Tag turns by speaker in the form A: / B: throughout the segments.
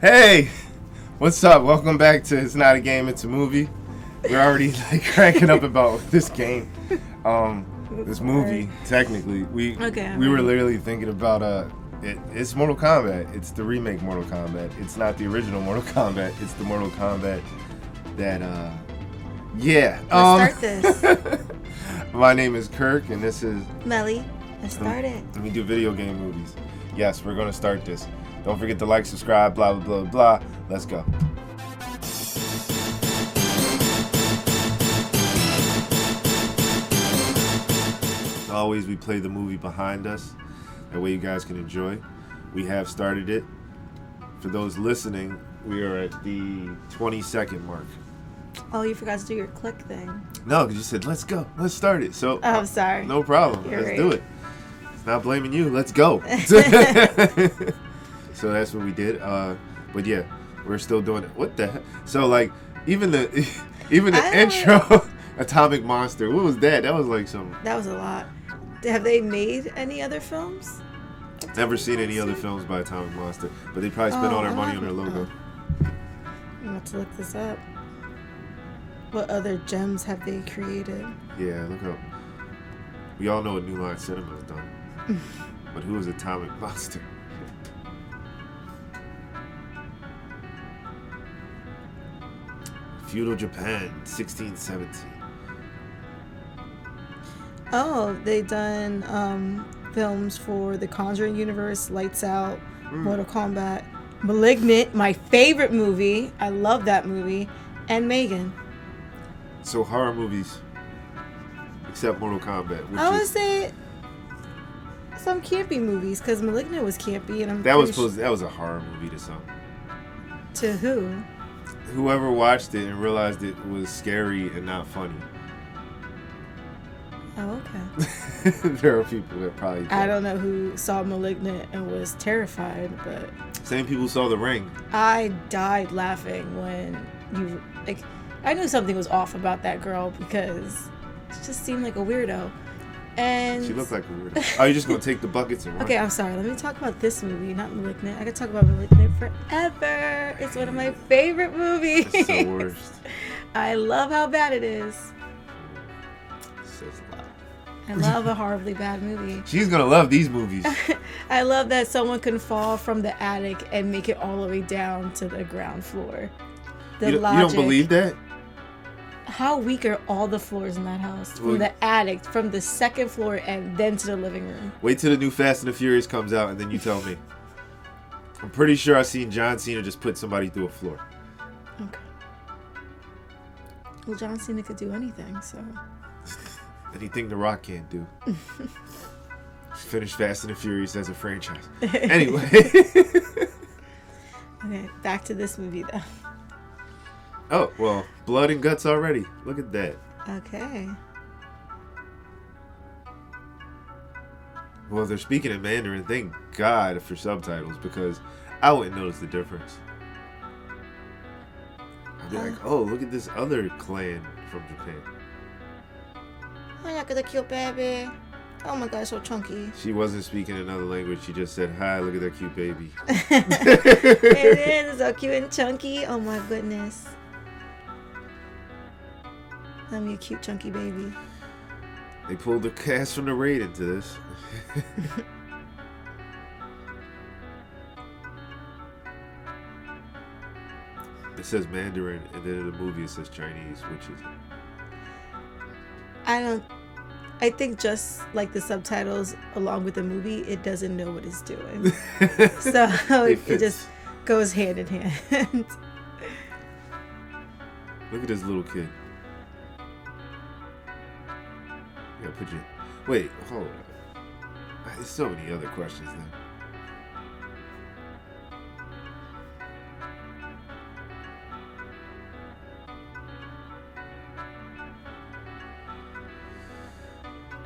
A: Hey, what's up? Welcome back to It's Not a Game, It's a Movie. We're already like cranking up about this game. Um, this movie, technically. We
B: Okay,
A: we were literally thinking about uh it, it's Mortal Kombat. It's the remake Mortal Kombat. It's not the original Mortal Kombat. It's the Mortal Kombat that uh yeah. um,
B: Let's start this.
A: My name is Kirk and this is
B: Meli, let's start it.
A: and we do video game movies. Yes, we're gonna start this. Don't forget to like, subscribe, blah blah blah blah. Let's go. As always, we play the movie behind us. That way you guys can enjoy. We have started it. For those listening, we are at the 20 second mark.
B: Oh, you forgot to do your click thing.
A: No, because you said, let's go, let's start it. So,
B: Oh, I'm sorry.
A: no problem.
B: You're
A: Let's do it. It's not blaming you. Let's go. so that's what we did. Uh, but yeah, we're still doing it. What the heck? So like, even the even the
B: I
A: intro, Atomic Monster. What was that? That was like some.
B: That was a lot. Have they made any other films?
A: Never seen any other films by Atomic Monster, but they probably spent
B: Oh,
A: all their money on their logo.
B: I'm about to look this up. What other gems have they created?
A: Yeah, look up. We all know what New Line Cinema has done, but who is Atomic Monster? Feudal Japan, 1617.
B: Oh, they done um, films for the Conjuring universe, Lights Out,
A: Hmm.
B: Mortal Kombat, Malignant, my favorite movie. I love that movie, and Megan.
A: So horror movies, except Mortal Kombat, which
B: I would
A: is
B: say some campy movies because Malignant was campy, and I'm
A: that was supposed that was a horror movie to some.
B: to who?
A: Whoever watched it and realized it was scary and not funny.
B: Oh, okay.
A: there are people that probably
B: I don't know who saw Malignant and was terrified, but
A: Same people saw The Ring.
B: I died laughing when you like. I knew something was off about that girl because she just seemed like a weirdo. And
A: She looked like a weirdo. Oh, you just gonna take the buckets and run?
B: Okay, I'm sorry. Let me talk about this movie, not Malignant. I could talk about Malignant forever. It's one of my favorite movies.
A: It's the worst.
B: I love how bad it is.
A: Says a lot.
B: I love a horribly bad movie.
A: She's gonna love these movies.
B: I love that someone can fall from the attic and make it all the way down to the ground floor. The
A: you, don't, you don't believe that?
B: How weak are all the floors in that house? From
A: Well-
B: the attic, from the second floor, and then to the living room.
A: Wait till the new Fast and the Furious comes out, and then you tell me. I'm pretty sure I've seen John Cena just put somebody through a floor.
B: Okay. Well, John Cena could do anything, so.
A: Anything The Rock can't do. Finish Fast and the Furious as a franchise. Anyway,
B: Okay, back to this movie though.
A: Oh well, blood and guts already. Look at that.
B: Okay.
A: Well, they're speaking in Mandarin. Thank God for subtitles because I wouldn't notice the difference. I'd be like, oh, look at this other clan from Japan.
B: Oh, look at the cute baby. Oh my god, so chunky.
A: She wasn't speaking another language. She just said, hi, look at that cute baby.
B: it is so cute and chunky. Oh my goodness. Let me a cute chunky baby.
A: They pulled the cast from the raid into this. it says Mandarin, and then in the movie it says Chinese, which is
B: I don't. I think just like the subtitles along with the movie, it doesn't know what it's doing. so it, it just goes hand in hand.
A: Look at this little kid. Put your. Wait, hold on. There's so many other questions then.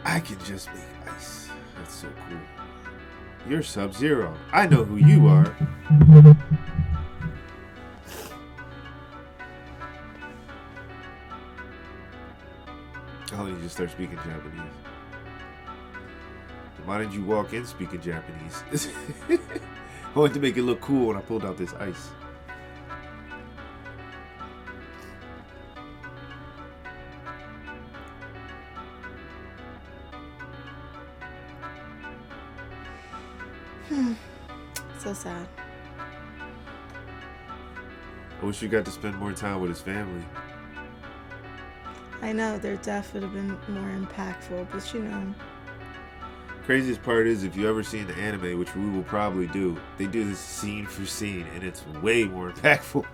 A: I can just make ice. That's so cool. You're Sub Zero. I know who you are. college, you start speaking Japanese. Why did you walk in speaking Japanese? I wanted to make it look cool when I pulled out this ice. Hmm.
B: So sad.
A: I wish you got to spend more time with his family.
B: I know their death would have been more impactful, but you know.
A: Craziest part is if you ever seen the anime, which we will probably do, they do this scene for scene, and it's way more impactful.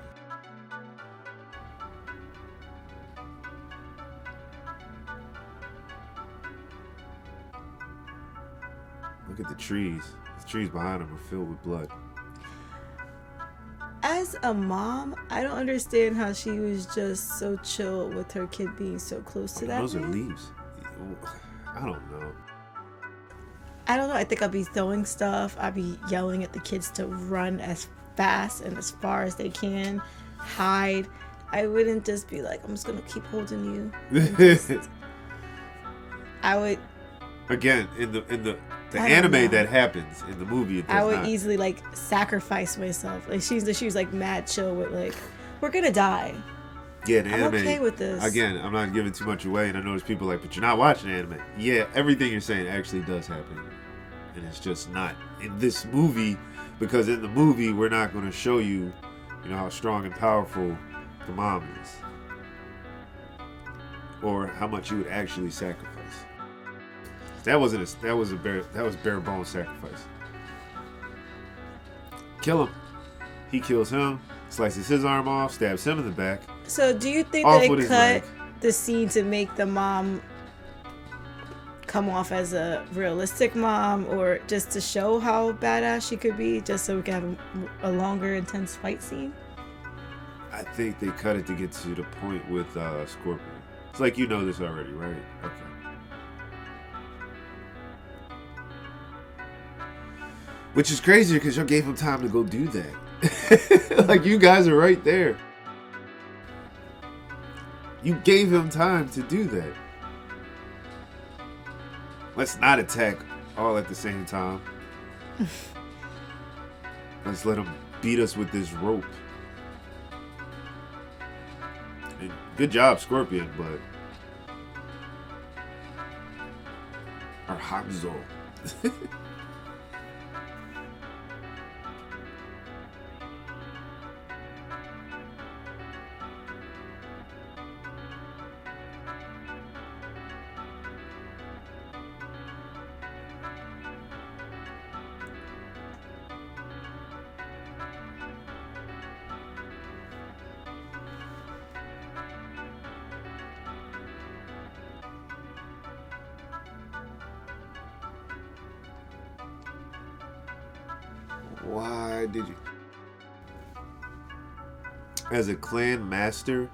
A: Look at the trees. The trees behind them are filled with blood.
B: As a mom, I don't understand how she was just so chill with her kid being so close to that.
A: Those are leaves. I don't know.
B: I don't know. I think I'll be throwing stuff. I'll be yelling at the kids to run as fast and as far as they can, hide. I wouldn't just be like, I'm just gonna keep holding you. just- I would,
A: Again, in the in the the anime
B: know.
A: that happens in the movie, it does
B: I would
A: not.
B: easily like sacrifice myself. Like she's she was like mad chill with like, we're gonna die.
A: Yeah, the
B: I'm
A: anime.
B: okay with this.
A: Again, I'm not giving too much away, and I know there's people like, but you're not watching anime. Yeah, everything you're saying actually does happen, and it's just not in this movie because in the movie we're not going to show you, you know, how strong and powerful the mom is, or how much you would actually sacrifice. That wasn't a, that was a bare that was bare bones sacrifice. Kill him. He kills him, slices his arm off, stabs him in the back.
B: So do you think
A: Off
B: that
A: with
B: they cut the scene to make the mom come off as a realistic mom, or just to show how badass she could be, just so we can have a, a longer, intense fight scene?
A: I think they cut it to get to the point with uh, Scorpion. It's like you know this already, right? Okay. Which is crazy because you gave him time to go do that. like you guys are right there. You gave him time to do that. Let's not attack all at the same time. Let's let him beat us with this rope. And good job, Scorpion, but. Or Hanzo. As a clan master,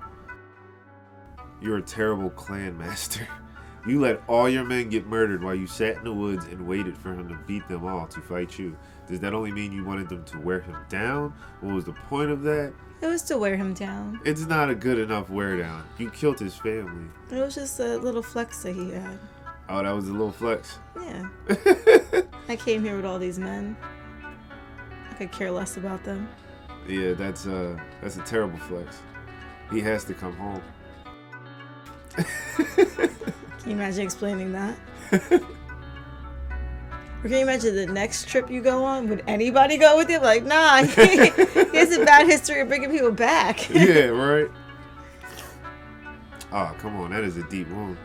A: you're a terrible clan master. You let all your men get murdered while you sat in the woods and waited for him to beat them all to fight you. Does that only mean you wanted them to wear him down? What was the point of that?
B: It was to wear him down.
A: It's not a good enough wear down. You killed his family.
B: It was just a little flex that he had.
A: Oh, that was a little flex.
B: Yeah. I came here with all these men. I could care less about them.
A: Yeah, that's uh that's a terrible flex. He has to come home.
B: Can you imagine explaining that? or can you imagine the next trip you go on? Would anybody go with you? Like, nah, he, he has a bad history of bringing people back.
A: yeah, right. Oh, come on, that is a deep wound.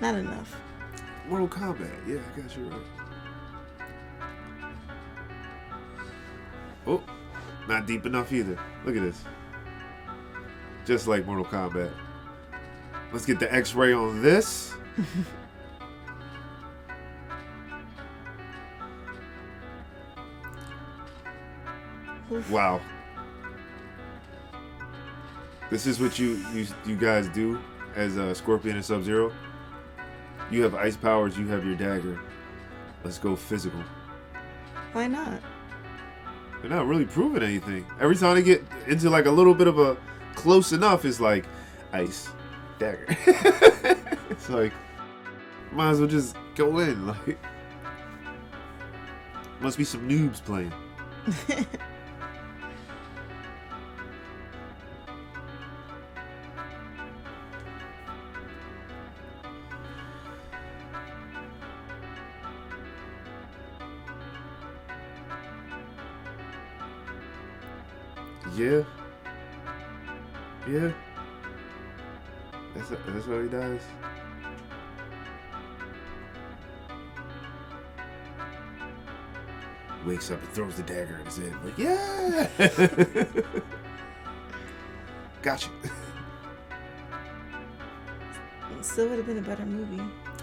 B: Not enough.
A: Mortal Kombat. Yeah, I guess you're right. Oh, not deep enough either. Look at this. Just like Mortal Kombat. Let's get the X-ray on this. wow. This is what you you, you guys do as uh, Scorpion and Sub Zero. You have ice powers. You have your dagger. Let's go physical.
B: Why not?
A: They're not really proving anything. Every time they get into like a little bit of a close enough, it's like ice dagger. it's like might as well just go in. Like must be some noobs playing. Wakes up and throws the dagger at his head. Like, yeah. gotcha.
B: Still would have been a better movie.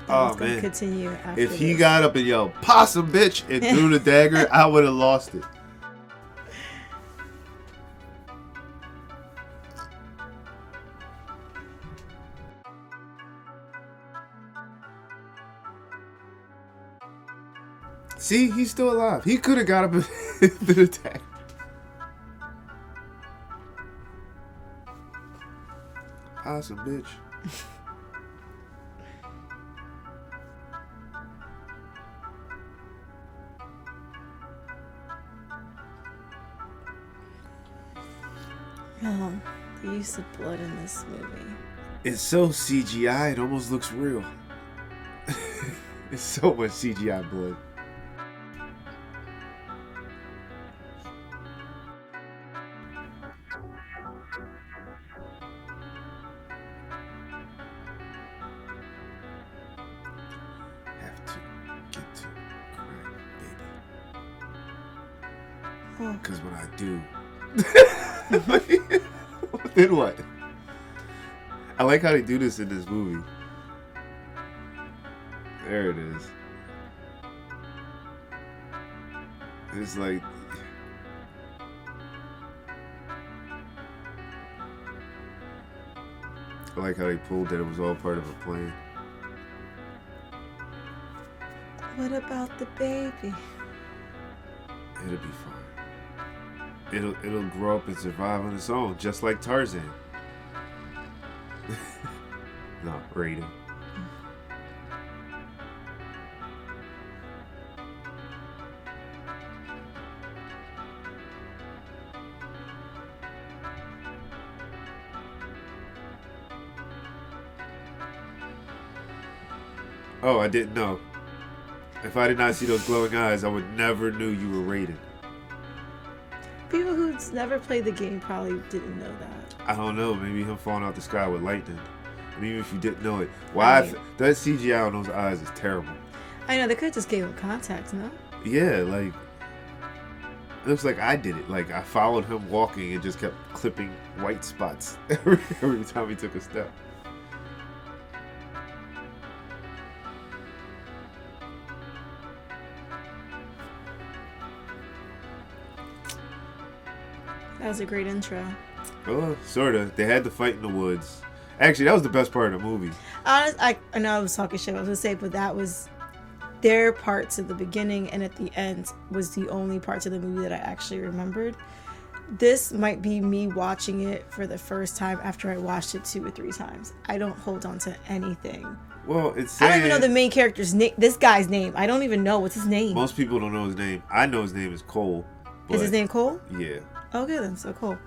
A: Oh, man.
B: Continue after
A: If he
B: this.
A: got up and yelled "possum, bitch" and threw the dagger, I would have lost it. See, he's still alive. He could have got up and the dagger. Possum, bitch.
B: Oh, the use of blood in this movie.
A: It's so CGI, it almost looks real. it's so much CGI blood. Like how they do this in this movie. There it is. It's like. I like how they pulled that it was all part of a plan.
B: what about the baby?
A: It'll be fine. It'll it'll grow up and survive on its own, just like Tarzan. Oh, I didn't know. If I did not see those glowing eyes, I would never knew you were Raiden.
B: People who's never played the game probably didn't know that.
A: I don't know. Maybe him falling out the sky with lightning. And even if you didn't know it, why
B: Right.
A: that CGI on those eyes is terrible.
B: I know they could have just gave him contacts, no?
A: Yeah, like it looks like I did it. Like I followed him walking and just kept clipping white spots every, every time he took a step.
B: That was a great intro.
A: Oh, sorta. They had to fight in the woods. Actually, that was the best part of the movie.
B: Honest, I, I know I was talking shit. I was gonna say, but that was their parts at the beginning and at the end was the only parts of the movie that I actually remembered. This might be me watching it for the first time after I watched it two or three times. I don't hold on to anything.
A: Well, it's
B: I don't even know the main character's name. This guy's name. I don't even know what's his name.
A: Most people don't know his name. I know his name is Cole.
B: Is his name Cole?
A: Yeah.
B: Okay, then so Cole.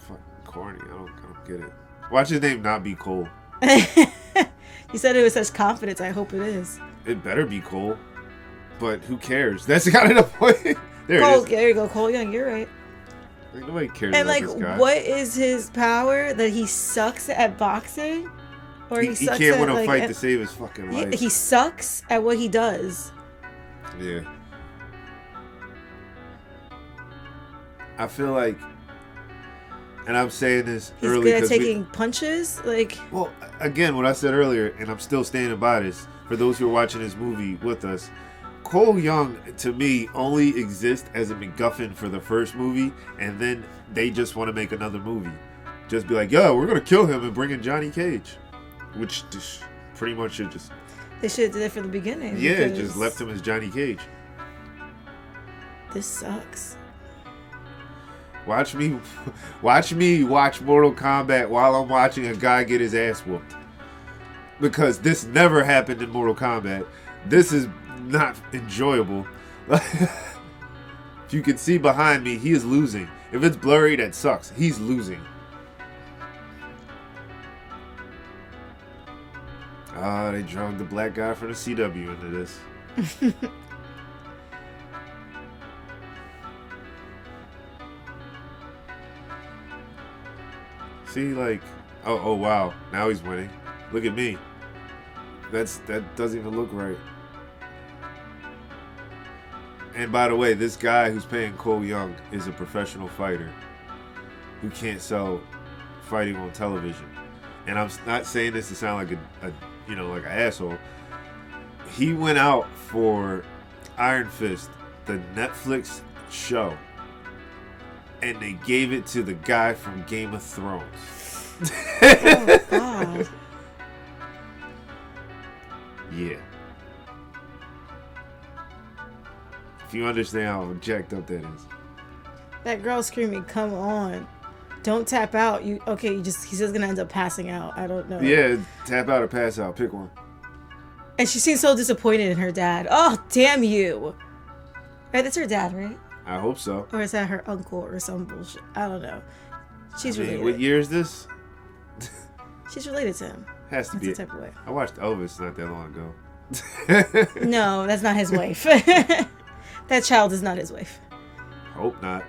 A: Fucking corny. I don't, I don't get it. Watch his name not be Cole.
B: you said it with such confidence. I hope it is.
A: It better be Cole. But who cares? That's kind of the point. there
B: Cole, there you go, Cole Young. You're right.
A: Like, nobody cares
B: And like, what is his power? That he sucks at boxing, or
A: He,
B: he,
A: he
B: sucks
A: can't
B: at
A: win a
B: like,
A: fight
B: at-
A: to save his fucking
B: he,
A: life.
B: he sucks at what he does.
A: Yeah. I feel like, and I'm saying this
B: He's
A: early
B: good at
A: 'cause we-
B: taking punches. Like,
A: well, again, what I said earlier, and I'm still standing by this. For those who are watching this movie with us, Cole Young to me only exists as a MacGuffin for the first movie, and then they just want to make another movie. Just be like, yo, we're gonna kill him and bring in Johnny Cage, which pretty much should just
B: they should have did it from the beginning.
A: yeah,
B: because
A: just left him as Johnny Cage.
B: This sucks.
A: Watch me, watch me watch Mortal Kombat while I'm watching a guy get his ass whooped. Because this never happened in Mortal Kombat. This is not enjoyable. if you can see behind me, he is losing. If it's blurry, that sucks. He's losing. Ah, they drug the black guy from the CW into this. See, like, oh, oh, wow. Now he's winning. Look at me. That's that doesn't even look right. And by the way, this guy who's paying Cole Young is a professional fighter who can't sell fighting on television. And I'm not saying this to sound like a, a you know, like an asshole. He went out for Iron Fist, the Netflix show, and they gave it to the guy from Game of Thrones.
B: Oh God.
A: Yeah. If you understand how jacked up that is.
B: That girl screaming, "Come on! Don't tap out!" You okay? You just he's just gonna end up passing out. I don't know.
A: Yeah, tap out or pass out. Pick one.
B: And she seems so disappointed in her dad. Oh damn you! Right, that's her dad, right?
A: I hope so.
B: Or is that her uncle or some bullshit? I don't know. She's
A: I mean,
B: related.
A: what year is this?
B: She's related to him.
A: Has to
B: That's
A: be.
B: the type of way.
A: I watched Elvis not that long ago.
B: No, that's not his wife. that child is not his wife.
A: Hope not.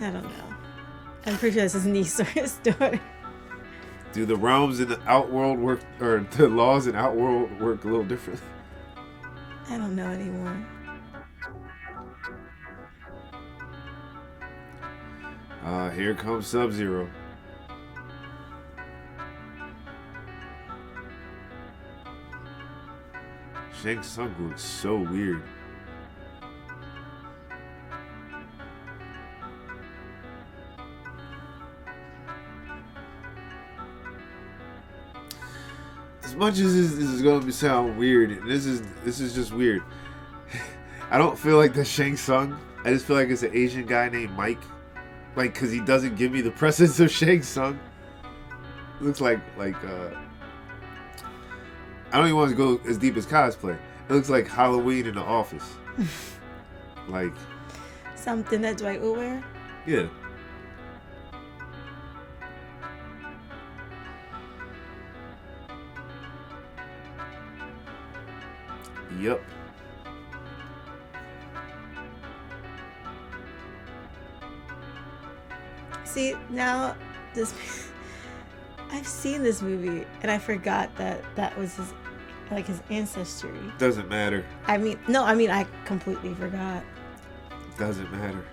B: I don't know. I'm pretty sure that's his niece or his daughter.
A: Do the realms in the outworld work, or the laws in outworld work a little different?
B: I don't know anymore.
A: Uh, here comes Sub Zero. Shang Tsung looks so weird. As much as this, this is going to sound weird, this is this is just weird. I don't feel like the Shang Tsung. I just feel like it's an Asian guy named Mike like because he doesn't give me the presence of Shang Tsung. Looks like like uh I don't even want to go as deep as cosplay. It looks like Halloween in the office. like
B: Something that Dwight will wear.
A: yeah. Yep.
B: See, now this I've seen this movie and I forgot that that was his like his ancestry.
A: Doesn't matter.
B: I mean, no, I mean I completely forgot.
A: Doesn't matter.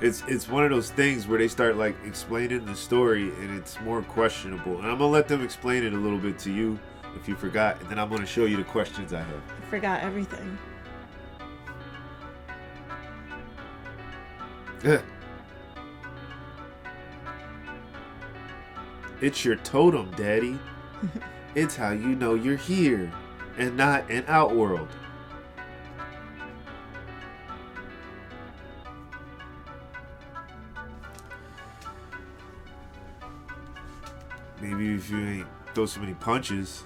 A: It's it's one of those things where they start like explaining the story and it's more questionable. And I'm gonna let them explain it a little bit to you if you forgot, and then I'm gonna show you the questions I have.
B: I forgot everything.
A: It's your totem, Daddy. it's how you know you're here and not an outworld. Maybe if you ain't throw so many punches.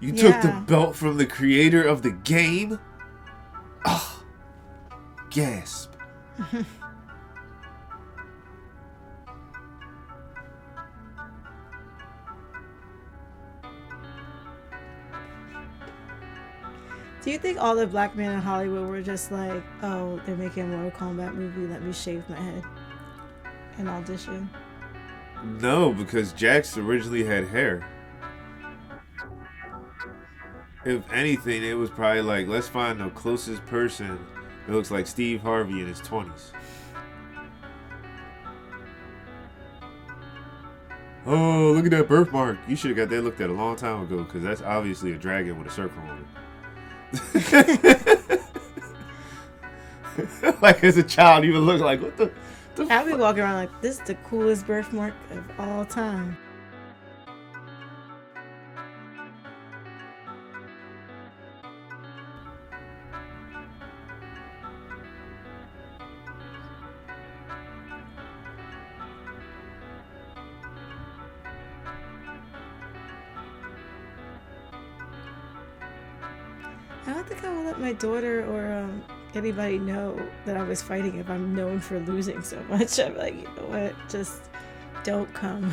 A: You took the belt from the creator of the game? Ah, gasp.
B: Do you think all the black men in Hollywood were just like, oh, they're making a Mortal Kombat movie, let me shave my head and audition?
A: No, because Jax originally had hair. If anything, it was probably like, let's find the closest person that looks like Steve Harvey in his 20s. Oh, look at that birthmark. You should have got that looked at a long time ago because that's obviously a dragon with a circle on it. like as a child, you would look like, what the? the
B: I'd be walking around like, this is the coolest birthmark of all time. Daughter or um, anybody know that I was fighting if I'm known for losing so much. I'm like, you know what? Just don't come.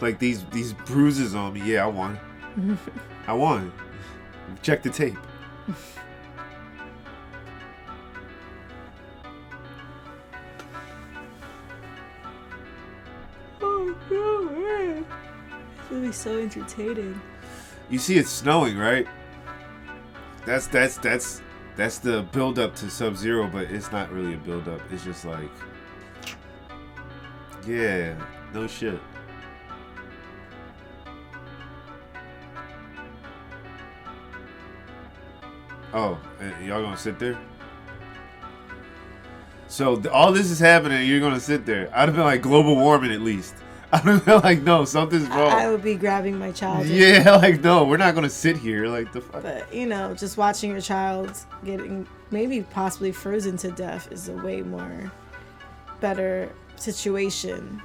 A: like these these bruises on me. Yeah, I won. I won. Check the tape.
B: Oh no, man. It'll be so entertaining.
A: You see, it's snowing, right? That's that's that's that's the build up to Sub Zero, but it's not really a build up. It's just like, yeah, no shit. Oh, y'all gonna sit there? So th- all this is happening, you're gonna sit there. I'd have been like global warming at least. I'd have been like, no, something's wrong.
B: I, I would be grabbing my child.
A: Yeah, like no, we're not gonna sit here. Like the fuck.
B: But you know, just watching your child getting maybe possibly frozen to death is a way more better situation.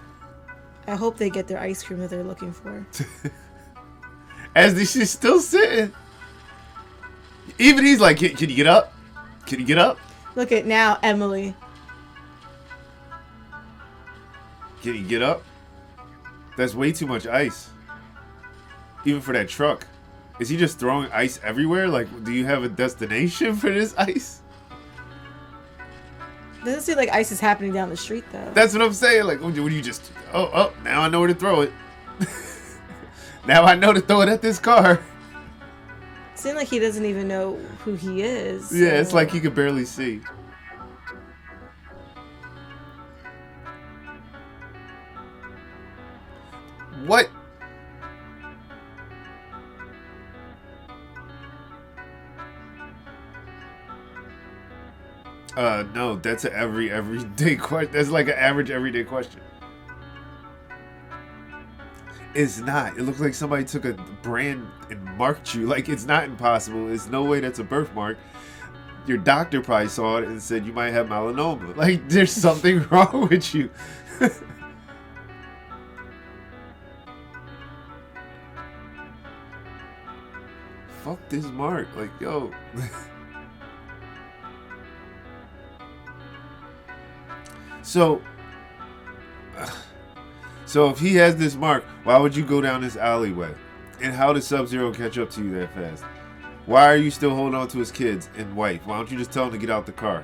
B: I hope they get their ice cream that they're looking for.
A: As the, she's still sitting. Even he's like, can, can you get up? Can you get up?
B: Look at now, Emily.
A: Can you get up? That's way too much ice. Even for that truck. Is he just throwing ice everywhere? Like, do you have a destination for this ice?
B: Doesn't seem like ice is happening down the street though.
A: That's what I'm saying. Like, what do you just? Oh, oh! Now I know where to throw it. now I know to throw it at this car.
B: Seems like he doesn't even know who he is.
A: Yeah, it's like he could barely see. What? Uh, no, that's a every everyday question. That's like an average everyday question. It's not. It looks like somebody took a brand and marked you. Like it's not impossible. It's no way that's a birthmark. Your doctor probably saw it and said you might have melanoma. Like there's something wrong with you. Fuck this mark. Like yo. so so if he has this mark, why would you go down this alleyway? And how did Sub Zero catch up to you that fast? Why are you still holding on to his kids and wife? Why don't you just tell him to get out the car?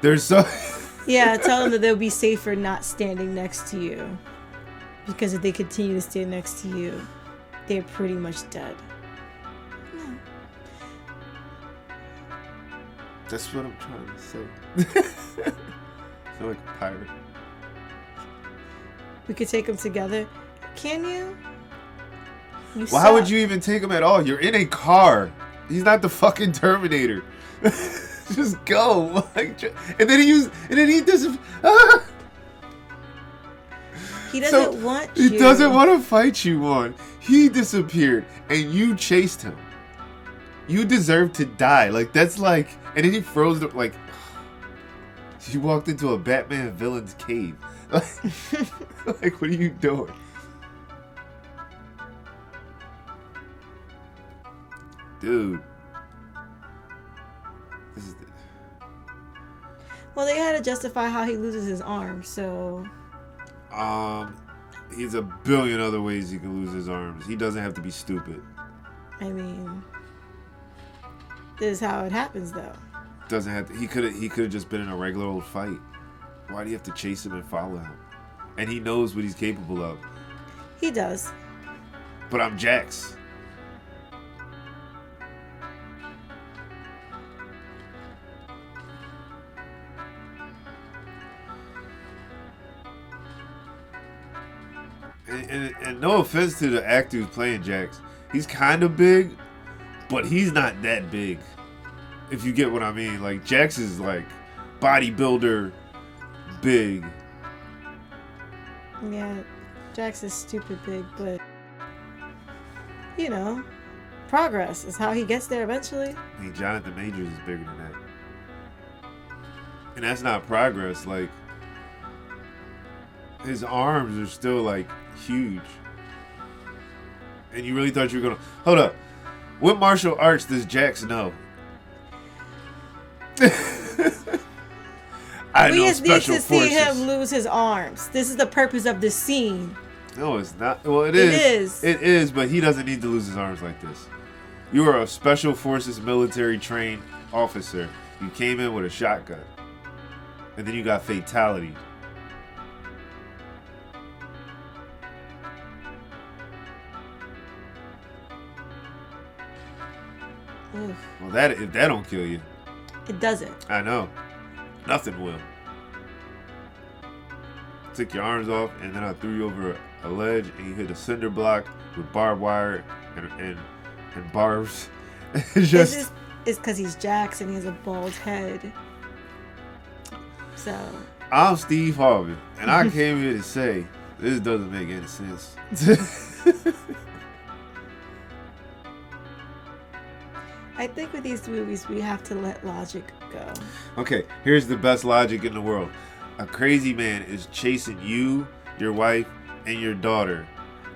A: There's so
B: Yeah, tell them that they'll be safer not standing next to you. Because if they continue to stand next to you, they're pretty much dead.
A: That's what I'm trying to say. Sound like a pirate.
B: We could take them together. Can you? you
A: Why would you even take him at all? You're in a car. He's not the fucking Terminator. just go. And then he used. and then he doesn't. Ah!
B: He doesn't want
A: He doesn't want to fight you on. He disappeared and you chased him. You deserve to die. Like that's like and then he froze the like She walked into a Batman villain's cave. Like, like what are you doing? Dude. This is
B: Well, they had to justify how he loses his arm, so
A: um he's a billion other ways he can lose his arms. He doesn't have to be stupid.
B: I mean, this is how it happens, though.
A: doesn't have to, he could have he could have just been in a regular old fight. Why do you have to chase him and follow him? And he knows what he's capable of.
B: He does.
A: But I'm Jax. And, and, and no offense to the actor who's playing Jax, he's kind of big, but he's not that big. If you get what I mean, like Jax is like bodybuilder, big.
B: Yeah, Jax is stupid big, but you know, progress is how he gets there eventually.
A: I mean, Jonathan Majors is bigger than that. And that's not progress. Like, his arms are still, like, huge. And you really thought you were going to. Hold up. What martial arts does Jax know? I
B: we
A: know
B: just need to see him lose his arms. This is the purpose of this scene.
A: No, it's not. Well,
B: It
A: is.
B: is.
A: It is, but he doesn't need to lose his arms like this. You are a special forces military trained officer. You came in with a shotgun. And then you got fatality.
B: Oof.
A: Well, that if that don't kill you,
B: It doesn't.
A: I know. Nothing will. Took your arms off, and then I threw you over a, ledge, and you hit a cinder block with barbed wire and and, and barbs. It's just
B: is is because he's Jax and he has a bald head. So
A: I'm Steve Harvey, and I came here to say this doesn't make any sense.
B: I think with these movies we have to let logic go.
A: okay, here's the best logic in the world: a crazy man is chasing you, your wife, and your daughter,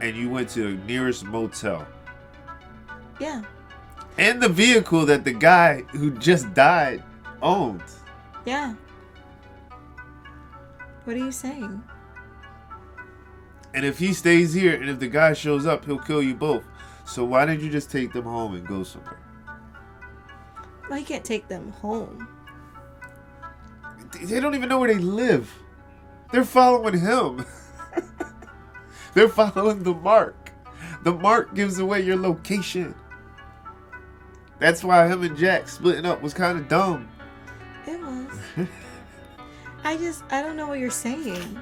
A: and you went to the nearest motel.
B: Yeah.
A: and the vehicle that the guy who just died owned.
B: Yeah. What are you saying?
A: And if he stays here and if the guy shows up, he'll kill you both. So why didn't you just take them home and go somewhere?
B: Well, you can't take them home.
A: They don't even know where they live. They're following him. They're following the mark. The mark gives away your location. That's why him and Jax splitting up was kind of dumb.
B: It was. I just I don't know what you're saying.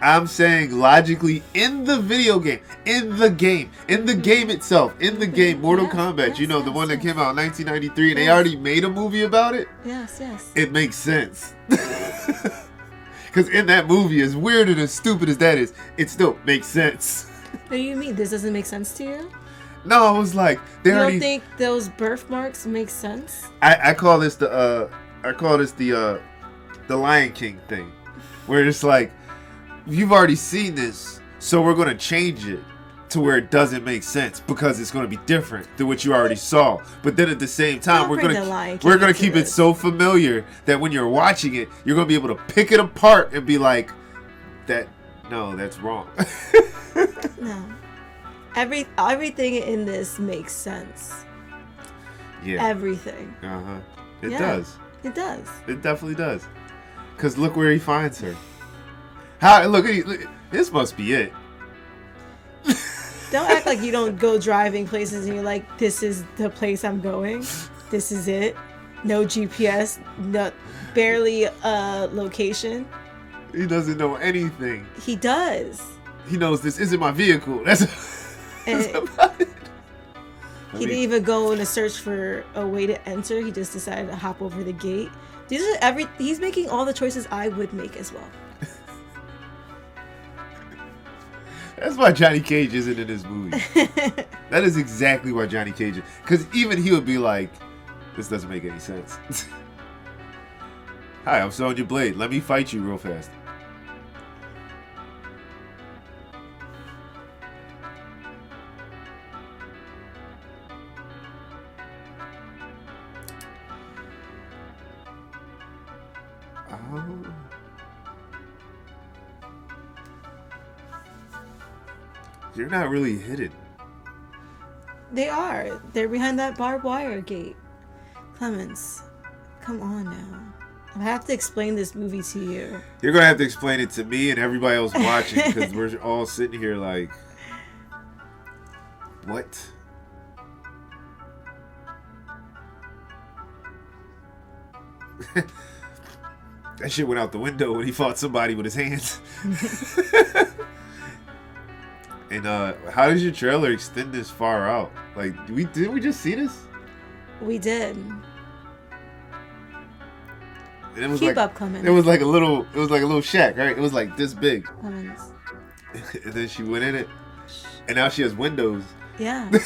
A: I'm saying logically in the video game, in the game, in the game itself, in the game, Mortal
B: Yes,
A: Kombat, you
B: yes,
A: know, the
B: yes,
A: one that came out in 1993 and they already made a movie about it,
B: Yes, yes.
A: it makes sense. Because in that movie, as weird and as stupid as that is, it still makes sense.
B: What do you mean? This doesn't make sense to you?
A: No, I was like, they
B: You
A: already.
B: don't think those birthmarks make sense?
A: I, I call this the uh I call this the uh the Lion King thing. Where it's like you've already seen this, so we're gonna change it to where it doesn't make sense because it's gonna be different than what you already saw. But then at the same time
B: Don't
A: we're gonna
B: the Lion King
A: we're gonna keep it so familiar that when you're watching it, you're gonna be able to pick it apart and be like, that no, that's wrong.
B: No. Every everything in this makes sense.
A: yeah.
B: Everything.
A: Uh-huh. It
B: Yeah.
A: does.
B: It does.
A: It definitely does. Cause look where he finds her. How look, look this must be it.
B: Don't act like you don't go driving places and you're like, this is the place I'm going. This is it. No GPS. No, barely a location.
A: He doesn't know anything.
B: He does.
A: He knows this isn't my vehicle. That's, that's about it. I
B: He didn't even go in a search for a way to enter. He just decided to hop over the gate. These are every. He's making all the choices I would make as well.
A: That's why Johnny Cage isn't in this movie. that is exactly why Johnny Cage. is. Because even he would be like, "This doesn't make any sense." Hi, I'm Sonya Blade. Let me fight you real fast. Oh. You're not really hidden.
B: They are. They're behind that barbed wire gate. Clemens, come on now. I have to explain this movie to you.
A: You're gonna have to explain it to me and everybody else watching because we're all sitting here like, what? that shit went out the window when he fought somebody with his hands. and uh, how does your trailer extend this far out? Like, we didn't we just see this?
B: We did.
A: And it was
B: Keep
A: like,
B: up, Clemens.
A: It was like a little. It was like a little shack, right? It was like this big.
B: Clemens.
A: and then she went in it, and now she has windows.
B: Yeah.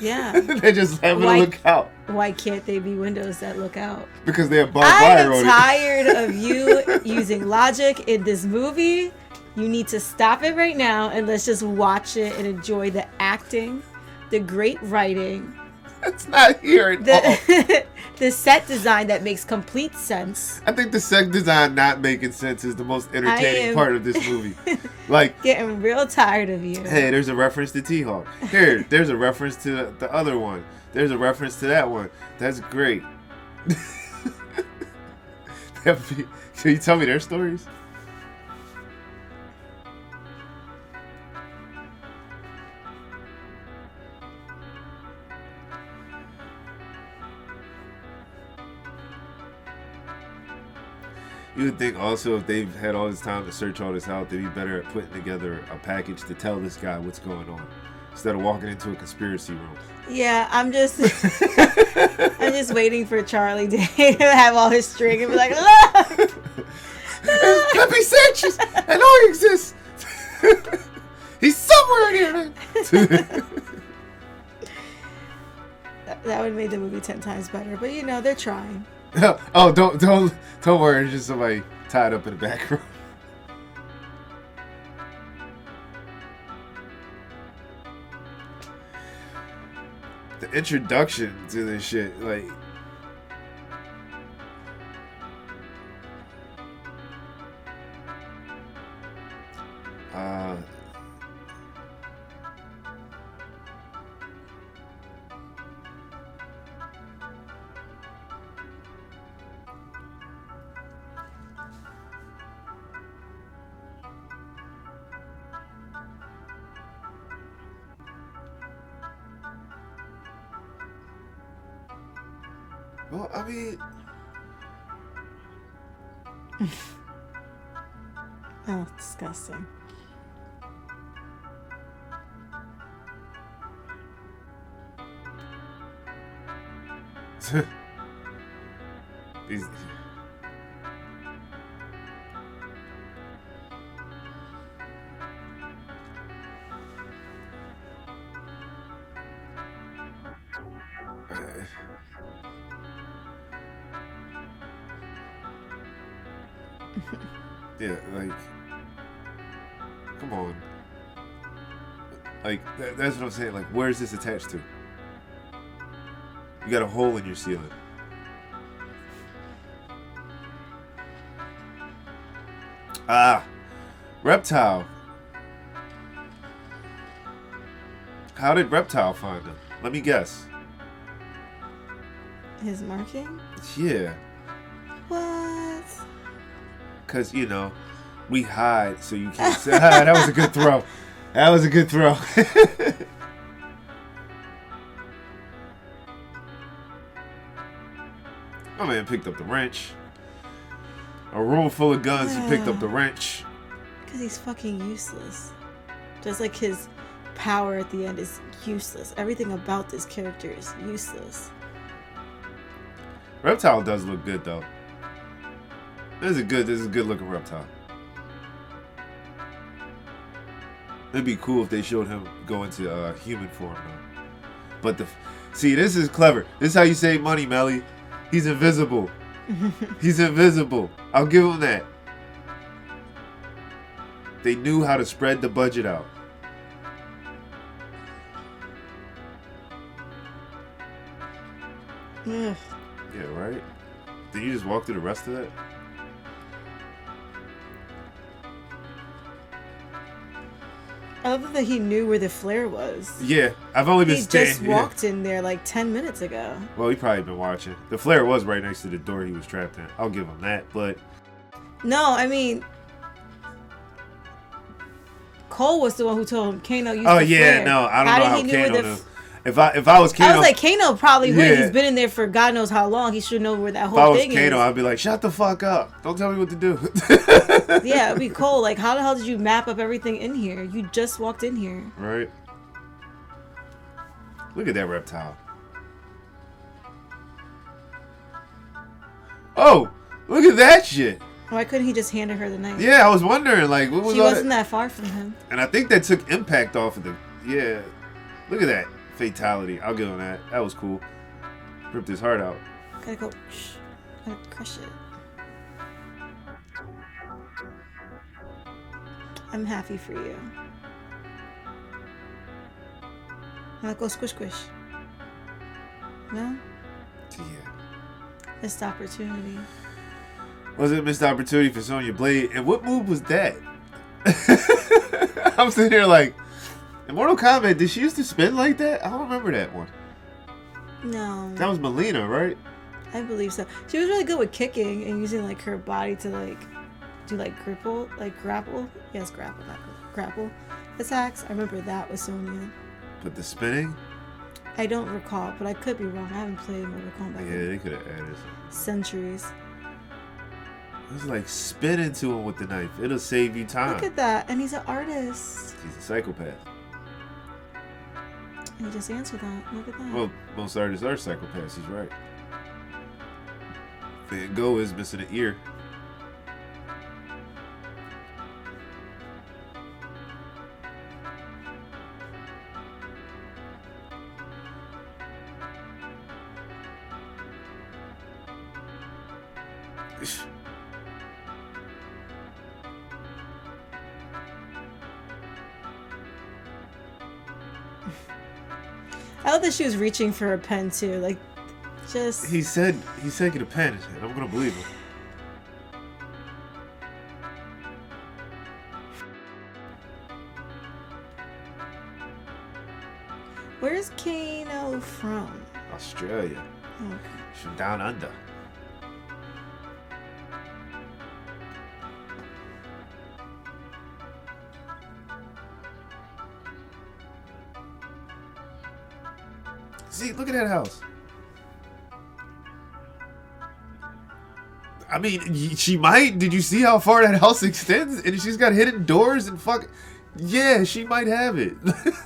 B: Yeah.
A: They're just having
B: Why-
A: to look out
B: Why can't they be windows that look out?
A: because they have barbed wire. I'm
B: tired of you using logic in this movie. You need to stop it right now and let's just watch it and enjoy the acting, the great writing,
A: it. It's not here at all.
B: the the set design that makes complete sense.
A: I think the set design not making sense is the most entertaining
B: am-
A: part of this movie. Like,
B: Getting real tired of you.
A: hey, there's a reference to T Hawk. Here, there's a reference to the other one. There's a reference to that one. That's great. That would be- Can you tell me their stories? You would think also if they've had all this time to search all this out, they'd be better at putting together a package to tell this guy what's going on instead of walking into a conspiracy room.
B: Yeah, I'm just I'm just waiting for Charlie Day to have all his string and be like, look.
A: Pepe Sanchez! I know he exists! He's somewhere in here, man!
B: That that would have made the movie ten times better, but you know they're trying.
A: oh, don't don't don't worry, it's just somebody tied up in the back room. The introduction to this shit, like uh well, I mean,
B: Oh, disgusting.
A: these yeah, like, come on. Like, that, that's what I'm saying. Like, where's this attached to? You got a hole in your ceiling. Ah, Reptile. How did Reptile find him? Let me guess.
B: His marking?
A: Yeah,
B: What?
A: Because, you know, we hide so you can't say. Ah, that was a good throw. That was a good throw. My man picked up the wrench. A room full of guns, he picked up the wrench.
B: Because he's fucking useless. Just like his power at the end is useless. Everything about this character is useless.
A: Reptile does look good though. This is a good. This is a good looking reptile. It'd be cool if they showed him go into uh, human form though. But the see, this is clever. This is how you save money, Meli. He's invisible. He's invisible. I'll give him that. They knew how to spread the budget out.
B: Ugh.
A: Yeah, right. Did you just walk through the rest of that?
B: Love that he knew where the flare was.
A: Yeah, I've only been
B: He
A: staying.
B: just walked in there like 10 minutes ago.
A: Well, he probably been watching. The flare was right next to the door he was trapped in. I'll give him that. But
B: No, I mean, Cole was the one who told him Kano used
A: oh yeah,
B: flare.
A: no, I don't
B: How
A: know how
B: he knew
A: Kano
B: where
A: knew.
B: the
A: If I if I was Kano,
B: I was like, Kano probably would. He's been in there for God knows how long. He should know where that whole.
A: if I was
B: thing
A: Kano,
B: is.
A: I'd be like, shut the fuck up! Don't tell me what to do.
B: yeah, it'd be cool. Like, how the hell did you map up everything in here? You just walked in here.
A: right. Look at that reptile. Oh, look at that shit.
B: Why couldn't he just handed her the knife?
A: Yeah, I was wondering, like, what was
B: she wasn't
A: that?
B: that far from him.
A: And I think that took impact off of the. Yeah, look at that fatality. I'll give him that. That was cool. Ripped his heart out.
B: Gotta go. Shh. Gotta crush it. I'm happy for you. Now go squish squish. No?
A: Yeah.
B: Missed opportunity.
A: Was it a missed opportunity for Sonya Blade? And what move was that? I'm sitting here like, in Mortal Kombat, did she used to spin like that? I don't remember that one.
B: No,
A: That was Melina, right?
B: I believe so. She was really good with kicking and using like her body to like do like grapple, like grapple. Yes, grapple, not gra- grapple attacks. I remember that with Sonya.
A: But the spinning,
B: I don't recall, but I could be wrong. I haven't played Mortal Kombat
A: yeah, they could have added something.
B: centuries.
A: It was like spin into him with the knife. It'll save you time.
B: Look at that, and he's an artist.
A: He's a psychopath.
B: He just answered that. Look at that.
A: Well, most artists are psychopaths. He's right. Van Gogh is missing an ear.
B: That she was reaching for a pen too. Like, just
A: He said he he's taking a pen, and I'm gonna believe him.
B: where's Kano from?
A: Australia.
B: Okay.
A: She's from down under. At that house. I mean, she might. Did you see how far that house extends? And she's got hidden doors and fuck. Yeah, she might have it.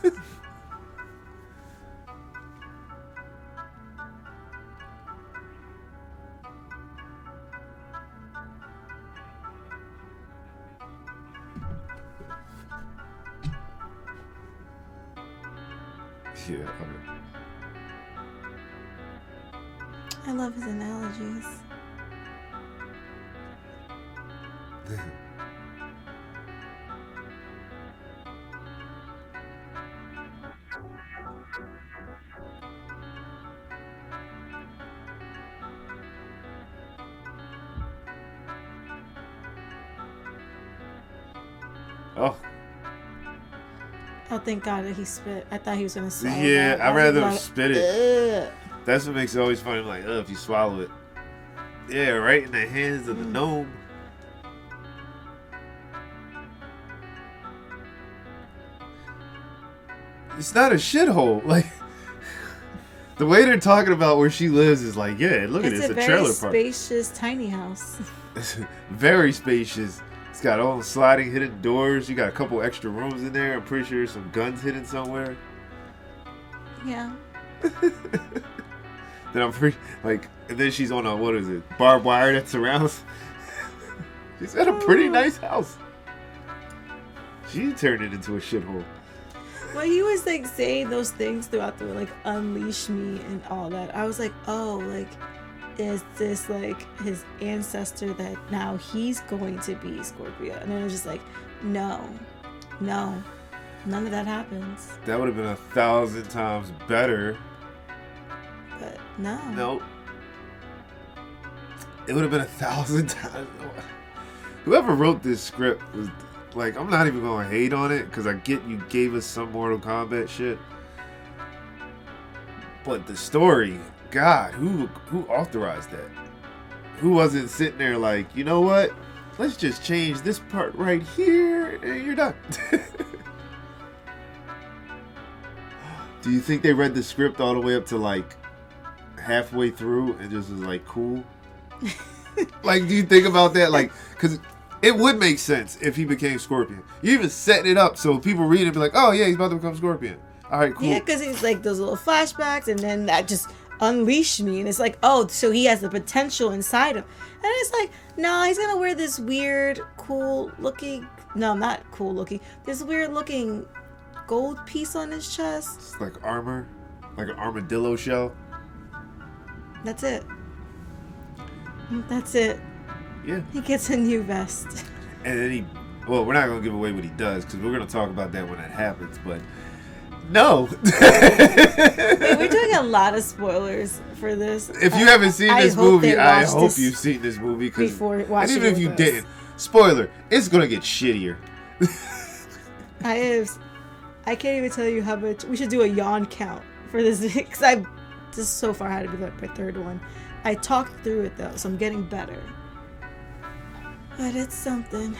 B: thank God that he spit. I thought he was gonna swallow.
A: Yeah. I'd rather
B: like,
A: spit it.
B: "Ugh."
A: That's what makes it always funny. I'm like, oh, if you swallow it. Yeah, right in the hands of the
B: Mm.
A: gnome. It's not a shithole. Like, the way they're talking about where she lives is like, yeah, look at
B: It's
A: this,
B: a
A: a
B: very
A: trailer park.
B: spacious tiny house.
A: Very spacious. It's got all the sliding hidden doors. You got a couple extra rooms in there. I'm pretty sure some guns hidden somewhere.
B: yeah.
A: then I'm pretty like, and then she's on a what is it, barbed wire that surrounds. she's got a pretty oh. nice house. She turned it into a shithole.
B: Well, he was like saying those things throughout the like unleash me and all that, I was like, oh, like is this like his ancestor that now he's going to be Scorpio? And then it was just like, no, no, none of that happens.
A: That would have been a thousand times better.
B: But no,
A: Nope. It would have been a thousand times. Whoever wrote this script was like, I'm not even going to hate on it because I get you gave us some Mortal Kombat shit. But the story, God, who who authorized that? Who wasn't sitting there like, you know what? Let's just change this part right here and you're done. Do you think they read the script all the way up to like halfway through and just was like, cool? like, do you think about that? Like, because it would make sense if he became Scorpion. You even setting it up so people read it and be like, oh, yeah, he's about to become Scorpion. All right, cool.
B: yeah, because he's like those little flashbacks, and then that just unleashed me, and it's like, oh, so he has the potential inside him, and it's like, no, he's gonna wear this weird, cool looking, no, not cool looking, this weird looking gold piece on his chest.
A: It's like armor, like an armadillo shell.
B: That's it. That's it.
A: Yeah.
B: He gets a new vest.
A: And then he, well, we're not to give away what he does because we're to talk about that when that happens, but no.
B: Wait, we're doing a lot of spoilers for this.
A: If you haven't seen
B: I
A: this movie, I hope
B: this
A: you've seen this movie.
B: Before
A: and
B: watching
A: even if you
B: us.
A: didn't, spoiler, it's gonna get shittier.
B: I have. I can't even tell you how much. We should do a yawn count for this because I just so far had to be like my third one. I talked through it though, so I'm getting better. But it's something.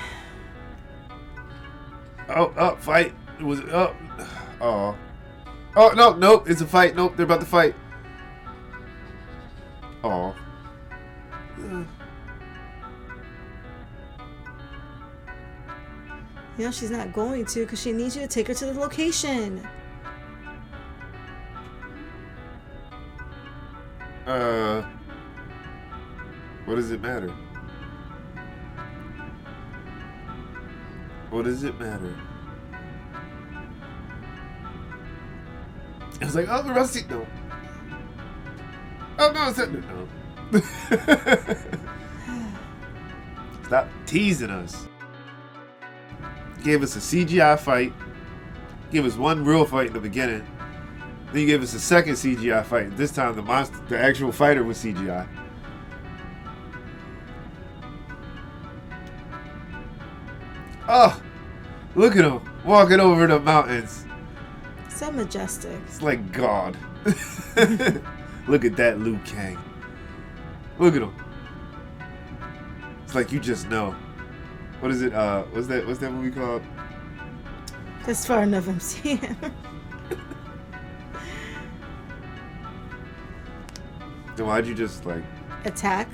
A: Oh, oh, fight. It was oh, oh, oh no, nope. It's a fight. Nope, they're about to fight. Oh.
B: You know she's not going to because she needs you to take her to the location.
A: Uh. What does it matter? What does it matter? I was like, oh, to see. No. Oh, no, it's. No. Stop teasing us. Gave us a CGI fight. Gave us one real fight in the beginning. Then you gave us a second CGI fight. This time the monster, the actual fighter was CGI. Oh, look at him walking over the mountains.
B: So majestic.
A: It's like God. look at that Liu Kang. Look at him. It's like you just know. What is it? Uh, what's that? What's that movie called?
B: That's far enough I'm seeing.
A: Then why'd you just like?
B: Attack.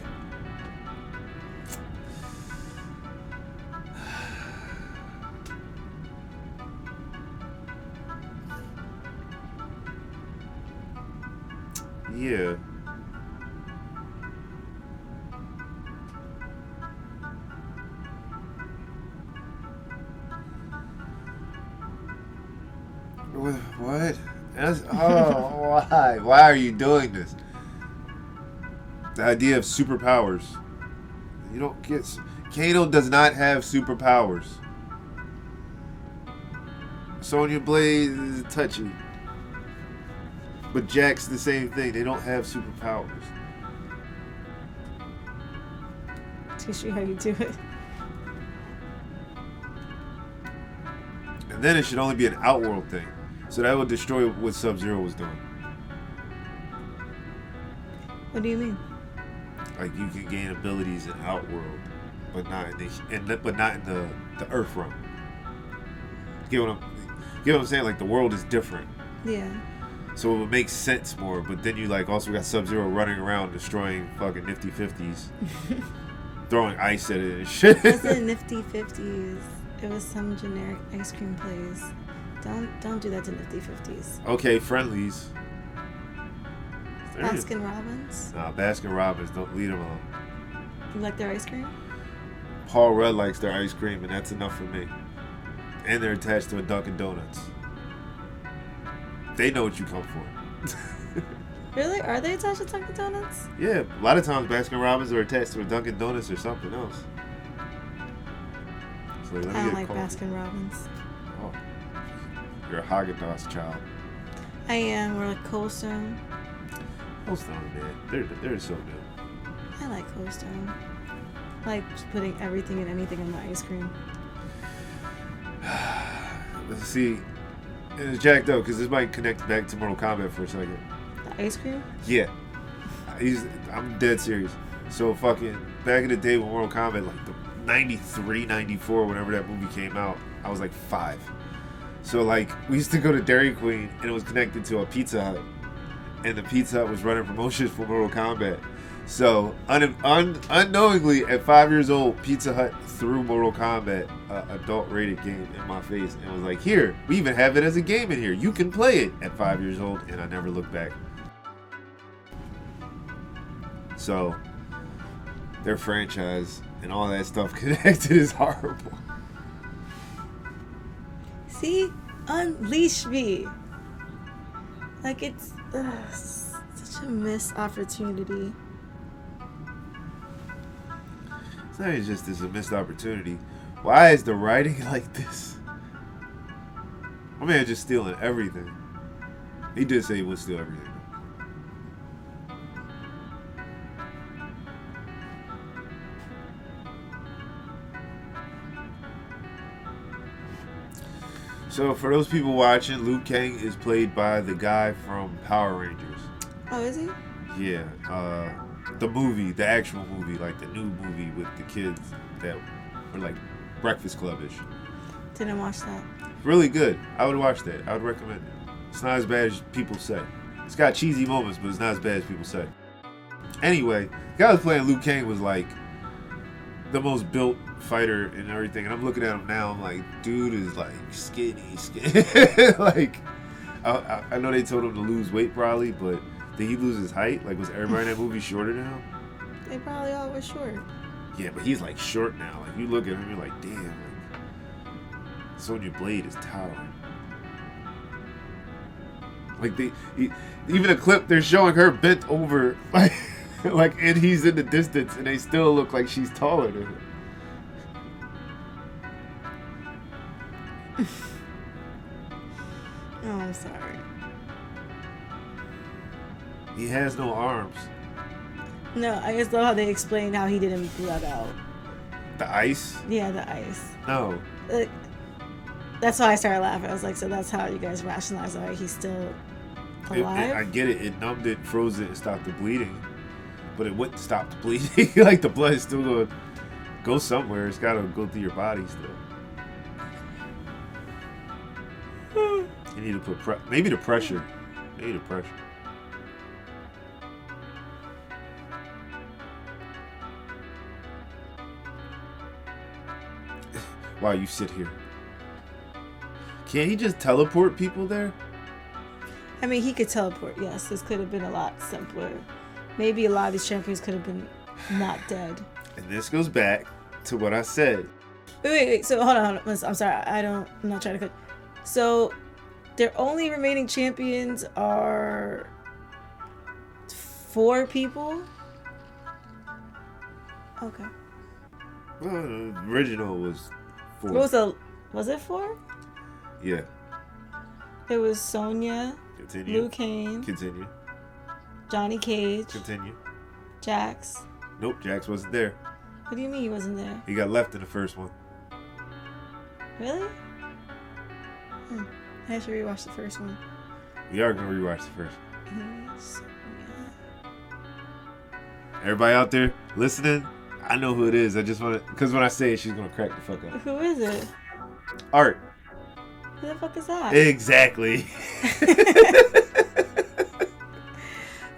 A: Wha- What? That's, oh, why? Why are you doing this? The idea of superpowers. You don't get. Kano does not have superpowers. Sonya Blade is touchy. But Jax the same thing. They don't have superpowers.
B: Teach you how you do it.
A: And then it should only be an outworld thing. So that would destroy what Sub Zero was doing.
B: What do you mean?
A: Like you can gain abilities in outworld, but not in the, in the but not in the the Earth realm. Get what I'm get what I'm saying? Like the world is different.
B: Yeah.
A: So it would make sense more, but then you like also got Sub Zero running around destroying fucking nifty fifties. throwing ice at it and shit.
B: It wasn't Nifty Fifties. It was some generic ice cream place. Don't don't do that to Nifty Fifties.
A: okay, Friendly's. There it is.
B: Baskin Robbins.
A: Nah, Baskin Robbins, don't lead them on.
B: You like their ice cream?
A: Paul Rudd likes their ice cream, and that's enough for me. And they're attached to a Dunkin' Donuts. They know what you come for.
B: Really? Are they attached to Dunkin' Donuts?
A: yeah, a lot of times Baskin Robbins are attached to a Dunkin' Donuts or something else. So
B: I don't like. Baskin Robbins.
A: Oh, you're a Haagen-Dazs child.
B: I am. We're like Cold Stone.
A: Of them, man, they're they're so good.
B: I like Cold Stone. I like just putting everything and anything in my ice cream.
A: Let's see, and it's jacked up because this might connect back to Mortal Kombat for a second.
B: The ice cream?
A: Yeah. He's, I'm dead serious. So fucking back in the day when Mortal Kombat, like the 93, 94, whenever that movie came out, I was like five. So like we used to go to Dairy Queen and it was connected to a Pizza Hut. And the Pizza Hut was running promotions for Mortal Kombat. So un- un- unknowingly at five years old, Pizza Hut threw Mortal Kombat, uh, adult rated game, in my face and was like, "Here, we even have it as a game in here. You can play it." At five years old, and I never looked back. So their franchise and all that stuff connected is horrible.
B: See? Unleash me. Like it's ugh, such a missed opportunity.
A: Not even just this a missed opportunity. Why is the writing like this? My man just stealing everything. He did say he would steal everything. So for those people watching, Liu Kang is played by the guy from Power Rangers.
B: Oh, is he?
A: Yeah, uh, the movie, the actual movie, like the new movie with the kids that were like Breakfast Clubbish.
B: Didn't watch that.
A: Really good. I would watch that. I would recommend it. It's not as bad as people say. It's got cheesy moments, but it's not as bad as people say. Anyway, the guy who was playing Liu Kang was like the most built fighter and everything. And I'm looking at him now. I'm like, dude is like skinny, skinny. like, I, I, I know they told him to lose weight probably, but did he lose his height? Like, was everybody in that movie shorter now?
B: They probably all were short.
A: Yeah, but he's like short now. Like, you look at him, you're like, damn. Like, Sonya Blade is towering. Like they, he, even a clip they're showing her bent over, like, like, and he's in the distance, and they still look like she's taller than him.
B: Oh, I'm sorry.
A: He has no arms.
B: No, I just love how they explained how he didn't blood out.
A: The ice?
B: Yeah, the ice.
A: No.
B: Like, that's why I started laughing. I was like, so that's how you guys rationalize why he's still
A: It- it-
B: alive?
A: I get it. It numbed it, froze it, and stopped the bleeding. But it wouldn't stop the bleeding. like the blood is still going to go somewhere. It's got to go through your body still. You need to put pre- maybe the pressure. Maybe the pressure. While you sit here. Can't he just teleport people there?
B: I mean, he could teleport. Yes, this could have been a lot simpler. Maybe a lot of these champions could have been not dead.
A: And this goes back to what I said.
B: Wait, wait, wait. So hold on, hold on. I'm sorry. I don't. I'm not trying to cut. So, their only remaining champions are four people. Okay.
A: Well, the original was four.
B: What was the? Was it four?
A: yeah.
B: It was Sonya,
A: Continue.
B: Liu Kang,
A: Continue.
B: Johnny Cage,
A: Continue.
B: Jax.
A: Nope, Jax wasn't there.
B: What do you mean he wasn't there?
A: He got left in the first one.
B: Really? Hmm. I should rewatch the first one.
A: We are gonna rewatch the first.
B: Sonya.
A: Everybody out there listening, I know who it is. I just want to, because when I say it, she's gonna crack the fuck up.
B: Who is it?
A: Art.
B: Who the fuck is that?
A: Exactly.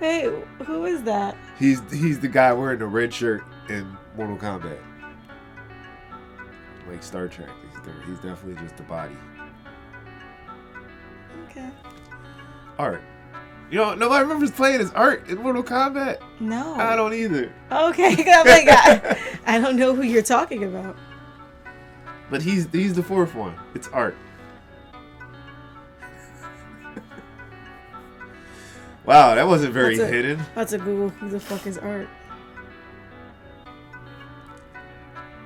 B: Hey, who is that?
A: he's he's the guy wearing the red shirt in Mortal Kombat. Like Star Trek. He's, definitely just the body.
B: Okay.
A: Art. You know, nobody remembers playing as Art in Mortal Kombat.
B: No.
A: I don't either.
B: Okay, I'm like, I, I don't know who you're talking about.
A: But he's he's the fourth one. It's Art. wow, that wasn't very
B: That's a-
A: hidden.
B: That's a Google. Who the fuck is Art?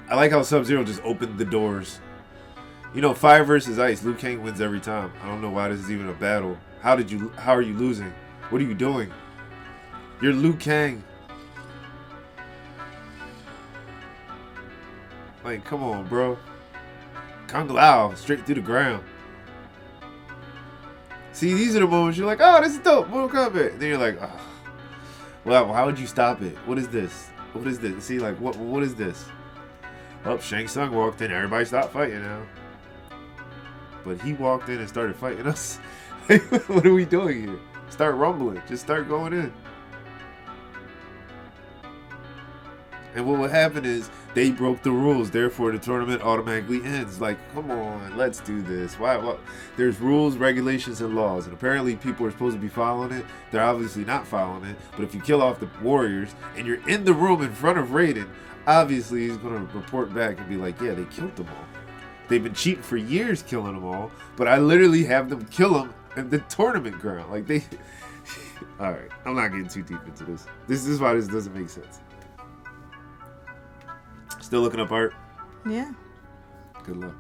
A: I like how Sub Zero just opened the doors. You know, fire versus ice. Liu Kang wins every time. I don't know why this is even a battle. How did you? How are you losing? What are you doing? You're Liu Kang. Like, come on, bro. Kung Lao straight through the ground. See, these are the moments you're like, oh, this is dope, Mortal Kombat. Then you're like, oh. well, how would you stop it? What is this? What is this? See, like, what? What is this? Oh, Shang Tsung walked in. Everybody stopped fighting now. But he walked in and started fighting us. what are we doing here? Start rumbling. Just start going in. And what would happen is they broke the rules, therefore the tournament automatically ends. Like, come on, let's do this. Why? What? There's rules, regulations, and laws, and apparently people are supposed to be following it. They're obviously not following it. But if you kill off the warriors and you're in the room in front of Raiden, obviously he's gonna report back and be like, "Yeah, they killed them all. They've been cheating for years, killing them all. But I literally have them kill them in the tournament ground. Like they." all right, I'm not getting too deep into this. This is why this doesn't make sense. Still looking up art.
B: Yeah.
A: Good luck.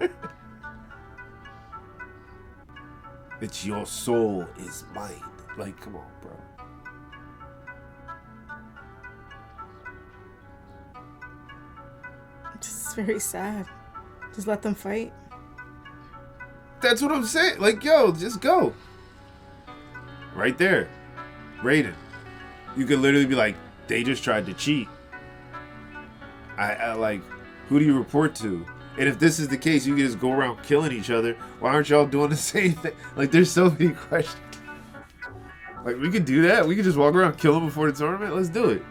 A: it's your soul is mine. Like, come on, bro.
B: It's very sad. Just let them fight.
A: That's what I'm saying. Like, yo, just go. Right there. Raiden. You could literally be like, they just tried to cheat. I, I like, who do you report to? And if this is the case, you can just go around killing each other. Why aren't y'all doing the same thing? Like, there's so many questions. Like, we could do that. We could just walk around, kill him before the tournament. Let's do it.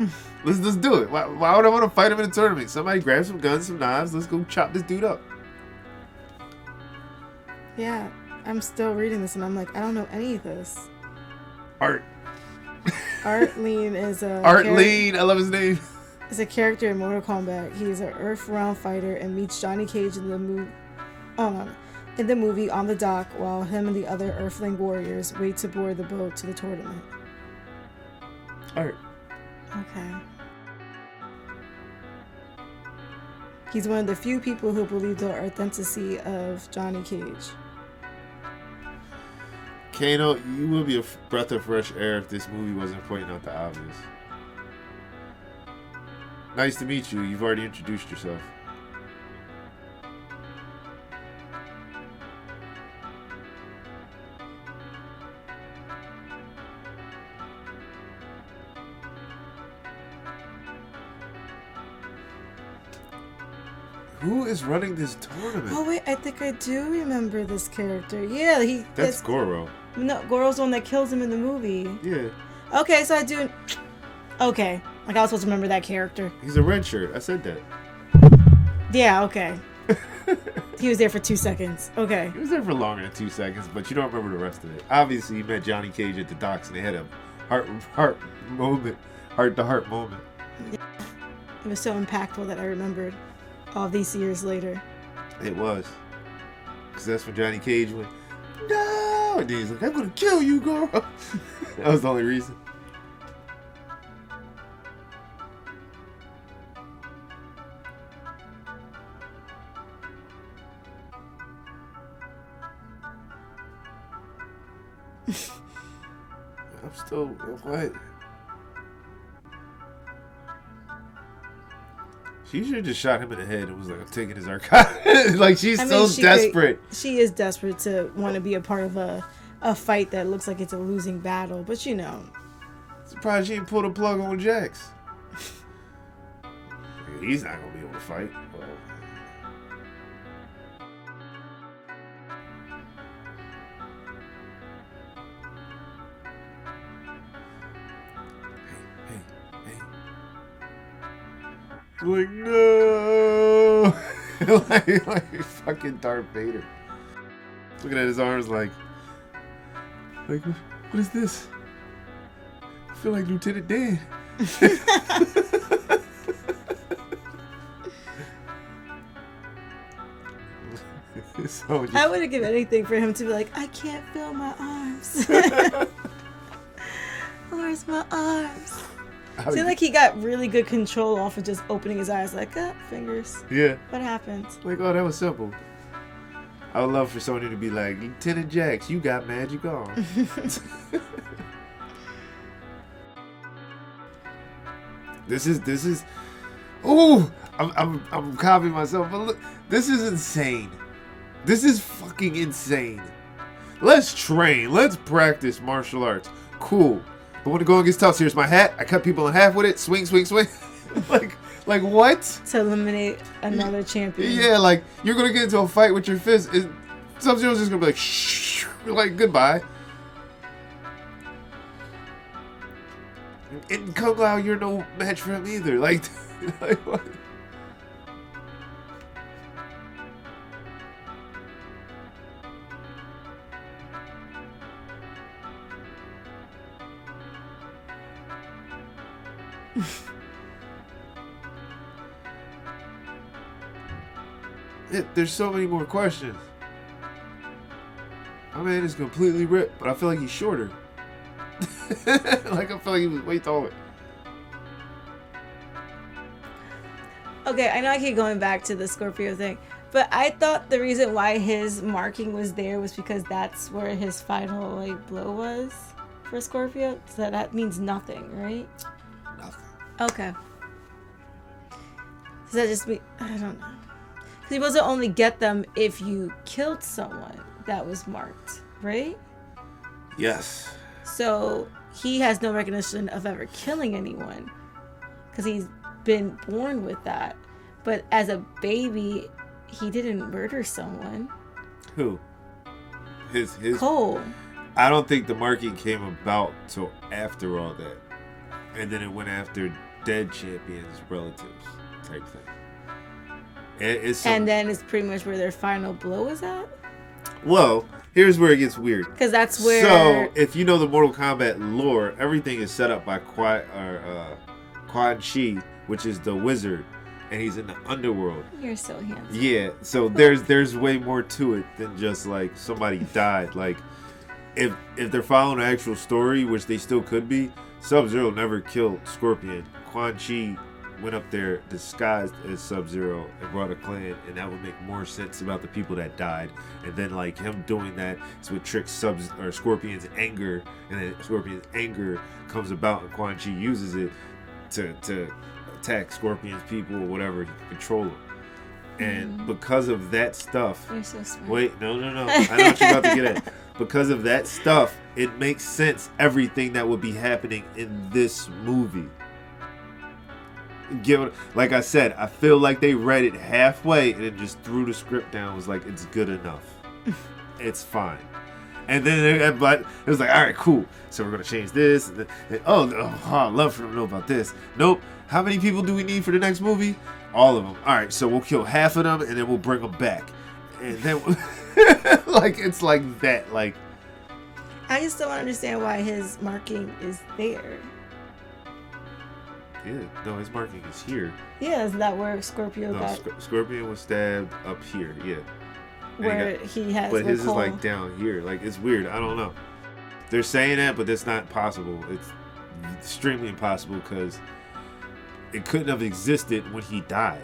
A: let's let's do it. Why, why would I want to fight him in a tournament? Somebody grab some guns, some knives. Let's go chop this dude up.
B: Yeah, I'm still reading this and I'm like, I don't know any of this.
A: Art.
B: Art Lean is a
A: Art
B: char-
A: Lean. I love his name.
B: is a character in Mortal Kombat. He's an Earth Realm fighter and meets Johnny Cage in the movie. Oh no, in the movie on the dock while him and the other Earthling warriors wait to board the boat to the tournament.
A: Art.
B: Okay. He's one of the few people who believe the authenticity of Johnny Cage.
A: Kano, you would be a breath of fresh air if this movie wasn't pointing out the obvious. Nice to meet you. You've already introduced yourself. Who is running this tournament?
B: Oh wait, I think I do remember this character. Yeah, he.
A: That's
B: it's-
A: Goro.
B: no Goro's the one that kills him in the movie.
A: Yeah,
B: Okay, so I do. Okay, like I was supposed to remember that character.
A: he's a red shirt. I said that.
B: Yeah. Okay. he was there for two seconds. Okay.
A: He was there for longer than two seconds, but you don't remember the rest of it. Obviously, you met Johnny Cage at the docks and they had a heart heart moment, heart to heart moment.
B: It was so impactful that I remembered all these years later.
A: It was. Because that's when Johnny Cage went, no! And he's like, I'm going to kill you, girl. that was the only reason. I'm still, what? She should have just shot him in the head and was like, I'm taking his archive. like, she's
B: I mean,
A: so
B: she could-
A: desperate.
B: She is desperate to want to be a part of a a fight that looks like it's a losing battle, but you know,
A: Surprised she didn't pull the plug on Jax. He's not gonna be able to fight. Well, Like no, like, like fucking Darth Vader. Looking at his arms, like, like what is this? I feel like Lieutenant Dan. so
B: I would have given anything for him to be like, I can't feel my arms. Where's my arms? I feel like he got really good control off of just opening his eyes, like, ah, fingers.
A: yeah,
B: What happened?
A: like oh that was simple. I would love for Sony to be like Lieutenant Jax, you got magic on. this is this is. oh, I'm I'm I'm copying myself, but look, this is insane. This is fucking insane. Let's train. Let's practice martial arts. Cool. But when the going gets tough, here's my hat. I cut people in half with it. Swing, swing, swing. like, like what?
B: To eliminate another champion.
A: Yeah, like you're gonna get into a fight with your fist. Is Sub Zero's just gonna be like, shh, like goodbye. And Kung Lao, you're no match for him either. Like, like what? It, there's so many more questions. My man is completely ripped, but I feel like he's shorter. like I feel like he was way taller.
B: Okay, I know I keep going back to the Scorpio thing, but I thought the reason why his marking was there was because that's where his final like blow was for Scorpio. So that means nothing, right? Okay. Does that just mean I don't know? Cuz he was to only get them if you killed someone that was marked, right?
A: Yes.
B: So he has no recognition of ever killing anyone because he's been born with that. But as a baby, he didn't murder someone.
A: Who? His his.
B: Cole.
A: I don't think the marking came about till after all that, and then it went after dead champions' relatives type thing. It- it's some-
B: And then it's pretty much where their final blow is at.
A: well, here's where it gets weird.
B: Because that's where.
A: So, if you know the Mortal Kombat lore, everything is set up by Quan, or, uh, Quan Chi, which is the wizard, and he's in the underworld.
B: You're so handsome.
A: Yeah, so there's there's way more to it than just like somebody died. Like, if if they're following the actual story, which they still could be, Sub Zero never killed Scorpion. Quan Chi went up there disguised as Sub Zero and brought a clan, and that would make more sense about the people that died. And then like him doing that is what tricks Sub or Scorpion's anger, and then Scorpion's anger comes about, and Quan Chi uses it to to attack Scorpion's people or whatever control them. And mm-hmm. because of that stuff,
B: so.
A: Wait, no, no, no. I know what you're about to get at. Because of that stuff, it makes sense everything that would be happening in this movie. Give it, like I said, I feel like they read it halfway and then just threw the script down. Was like, it's good enough. it's fine. And then it, but it was like, all right, cool. So we're gonna change this. And then, and- oh, oh, oh, I'd love for them to know about this. Nope. How many people do we need for the next movie? All of them. All right, so we'll kill half of them and then we'll bring them back. And then, like, it's like that. Like,
B: I just don't understand why his marking is there.
A: Yeah, no, his marking is here.
B: Yeah, is that where Scorpio
A: No,
B: got
A: Sc- Scorpion was stabbed up here. Yeah. And he
B: where
A: got-
B: he has
A: but his is like down here. Like it's weird. I don't know. They're saying that, but that's not possible. It's extremely impossible because it couldn't have existed when he died.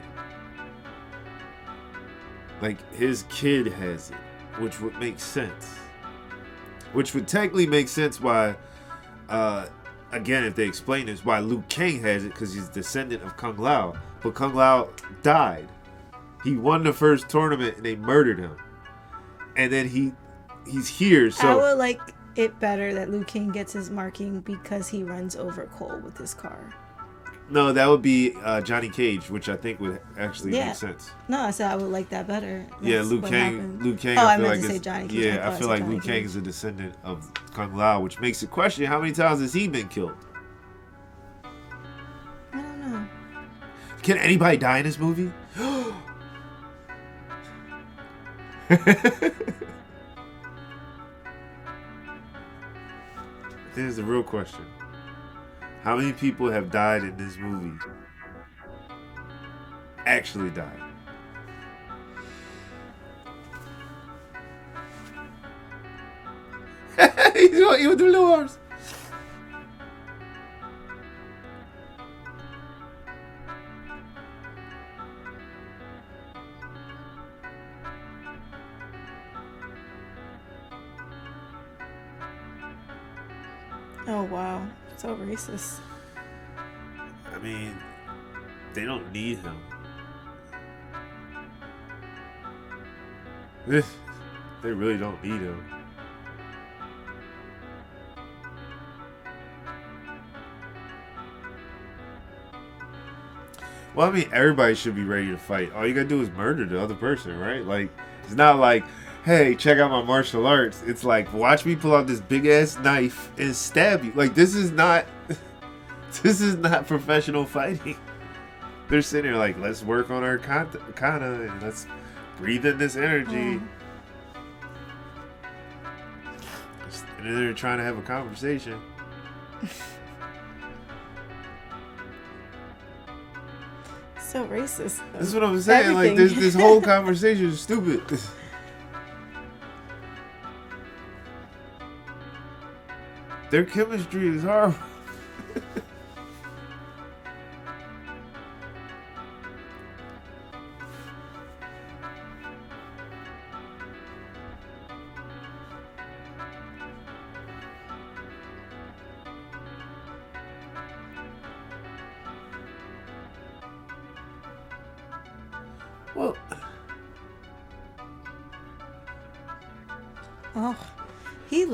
A: Like his kid has it, which would make sense. Which would technically make sense why, uh, again, if they explain this, why Liu Kang has it because he's descendant of Kung Lao. But Kung Lao died. He won the first tournament and they murdered him. And then he he's here. So I
B: would like it better that Liu Kang gets his marking because he runs over Cole with his car.
A: No, that would be uh, Johnny Cage, which I think would actually
B: Yeah.
A: make sense.
B: No, I said I would like that better.
A: yeah,
B: That's
A: Liu
B: what
A: Kang. Liu Kang.
B: Oh, I
A: feel
B: meant
A: like
B: to say Johnny Cage. I
A: Yeah, I
B: I
A: feel like Liu Kang is a descendant of Kung Lao, which makes it question how many times has he been killed?
B: I don't know.
A: Can anybody die in this movie? Here's the real question. How many people have died in this movie? Actually died. He's going you with the arms.
B: So racist.
A: I mean, they don't need him. Eh, they really don't need him. Well, I mean, everybody should be ready to fight. All you gotta do is murder the other person, right? Like, it's not like, hey, check out my martial arts. It's like, watch me pull out this big ass knife and stab you. Like, this is not. this is not professional fighting. They're sitting here like, let's work on our kata, kana and let's breathe in this energy.
B: Mm.
A: And they're trying to have a conversation.
B: So racist.
A: That's what I'm saying. Like this, this whole conversation is stupid. Their chemistry is horrible.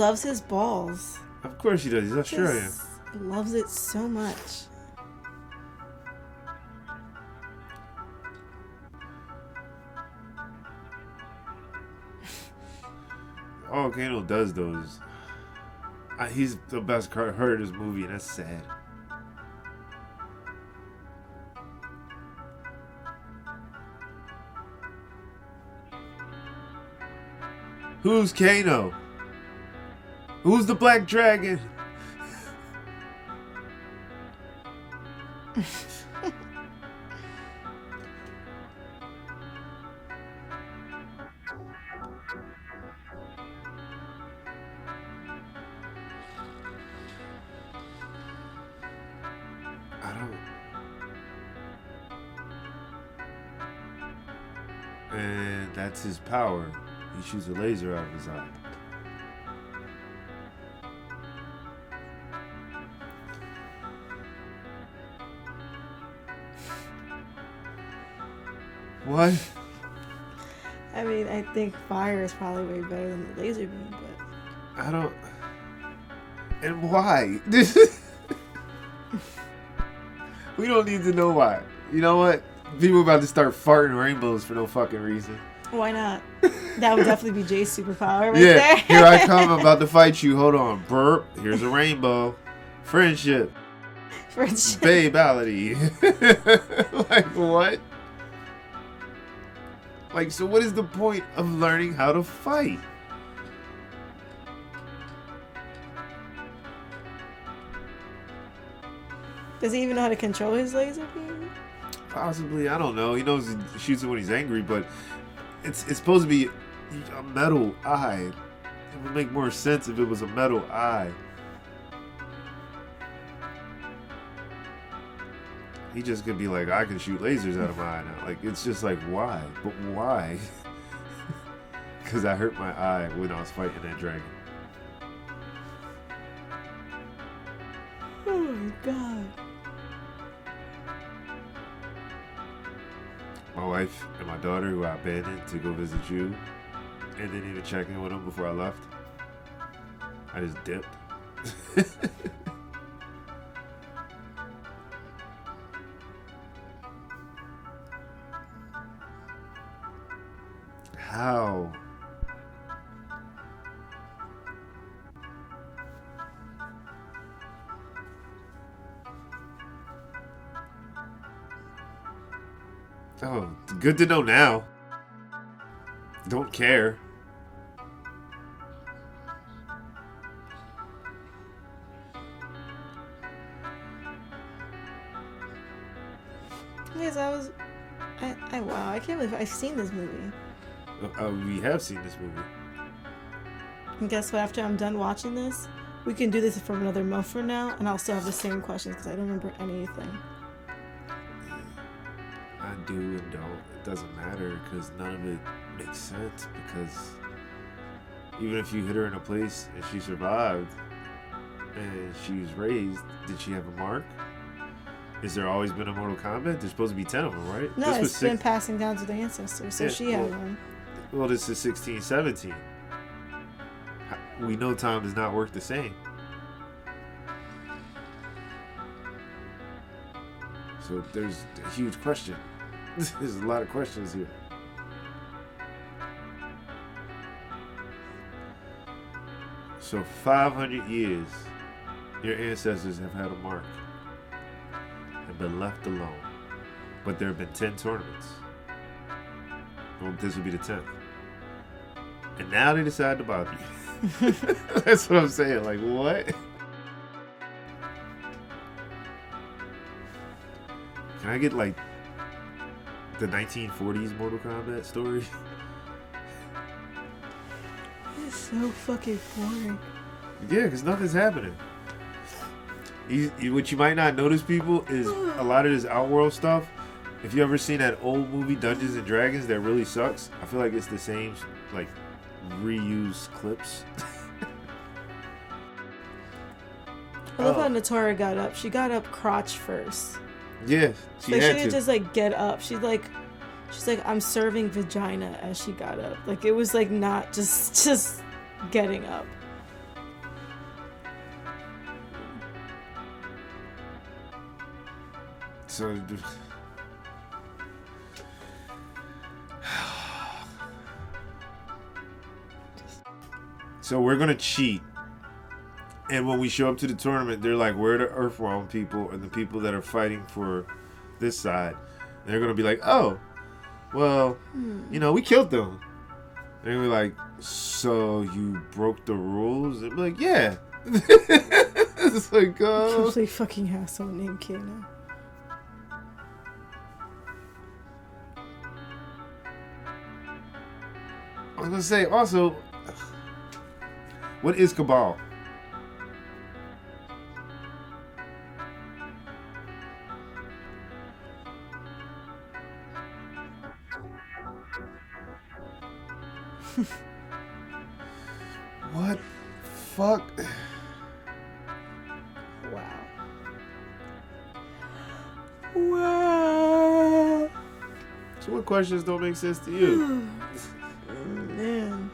B: Loves his balls.
A: Of course he does. He's Australian.
B: Just loves it so much.
A: Oh, Kano does those. Uh, he's the best card heard of this movie, and that's sad. Who's Kano? Who's the Black Dragon? I don't. And that's his power. He shoots a laser out of his eye.
B: Think fire is probably way better than the laser beam, but
A: I don't. And why? we don't need to know why. You know what? People about to start farting rainbows for no fucking reason.
B: why not? That would definitely be Jay's superpower right
A: yeah,
B: there.
A: here I come. I'm about to fight you. Hold on. Burp. Here's a rainbow. Friendship.
B: Friendship.
A: Babality. like what? Like so what is the point of learning how to fight?
B: Does he even know how to control his laser beam?
A: Possibly, I don't know. He knows he shoots it when he's angry, but it's it's supposed to be a metal eye. It would make more sense if it was a metal eye. He just could be like, I can shoot lasers out of my eye now. Like it's just like why? But why? Because I hurt my eye when I was fighting that dragon.
B: Oh my god.
A: My wife and my daughter, who I abandoned to go visit you, and didn't even check in with them before I left. I just dipped. How? Oh, good to know now. Don't care.
B: Yes, I was. I, I wow, I can't believe I've seen this movie.
A: Uh, uh, we have seen this movie.
B: And guess what? After I'm done watching this, we can do this for another month from now, and I'll still have the same questions because I don't remember anything.
A: I do and don't. It doesn't matter because none of it makes sense. Because even if you hit her in a place and she survived and she was raised, did she have a mark? Is there always been a Mortal Kombat? There's supposed to be 10 of them, right?
B: No,
A: this was
B: it's been
A: six-
B: passing down to the ancestors, so
A: Yeah,
B: she had
A: well-
B: one.
A: Well, this is 16, 17. We know time does not work the same. So there's a huge question. There's a lot of questions here. So 500 years, your ancestors have had a mark and been left alone. But there have been 10 tournaments. Well, this will be the 10th. And now they decide to bother you. That's what I'm saying. Like, what? Can I get, like, the 1940s Mortal Kombat story?
B: It's so fucking boring.
A: Yeah, because nothing's happening. What you might not notice, people, is a lot of this Outworld stuff. If you ever seen that old movie Dungeons and Dragons that really sucks, I feel like it's the same, like, reused clips.
B: I love
A: Oh.
B: how Nitara got up. She got up crotch first.
A: yeah, she
B: like she
A: had
B: didn't
A: to.
B: just like get up. She's like, she's like, I'm serving vagina as she got up. Like it was like not just just getting up.
A: So. So we're gonna cheat, and when we show up to the tournament, they're like, "We're the Earthrealm people," and the people that are fighting for this side, they're gonna be like, "Oh, well, you know, we killed them." They're gonna be like, "So you broke the rules?" And be like, "Yeah." it's like, oh.
B: Complete fucking asshole named Kano.
A: I was gonna say also, what is Kabal? what fuck?
B: Wow. Wow.
A: So what questions don't make sense to you?
B: Man.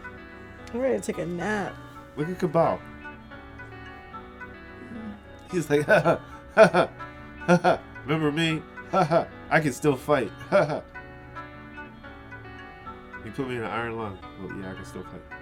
B: I'm ready to take a nap.
A: Look at Kabal. Hmm. He's like, ha ha ha ha ha. Remember me? Ha ha. I can still fight. Ha ha. You put me in an iron lung. Well, yeah, I can still fight.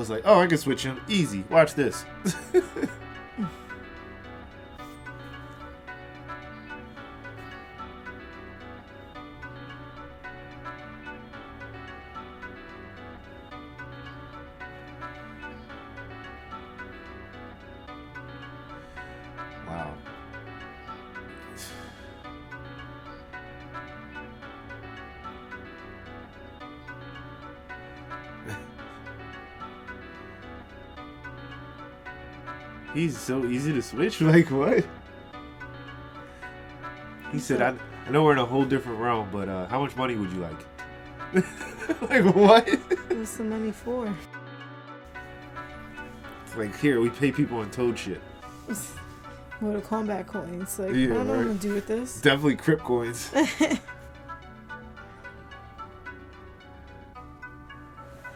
A: Was like, oh, I can switch him. Easy. Watch this. He's so easy to switch. Like what? He said, I, I know we're in a whole different realm, but uh, how much money would you like? like what?
B: What's the money for?
A: It's like here, we pay people in toad shit.
B: Mortal combat coins. Like,
A: Yeah,
B: I don't know what I'm
A: right.
B: gonna do with this.
A: Definitely crypt coins.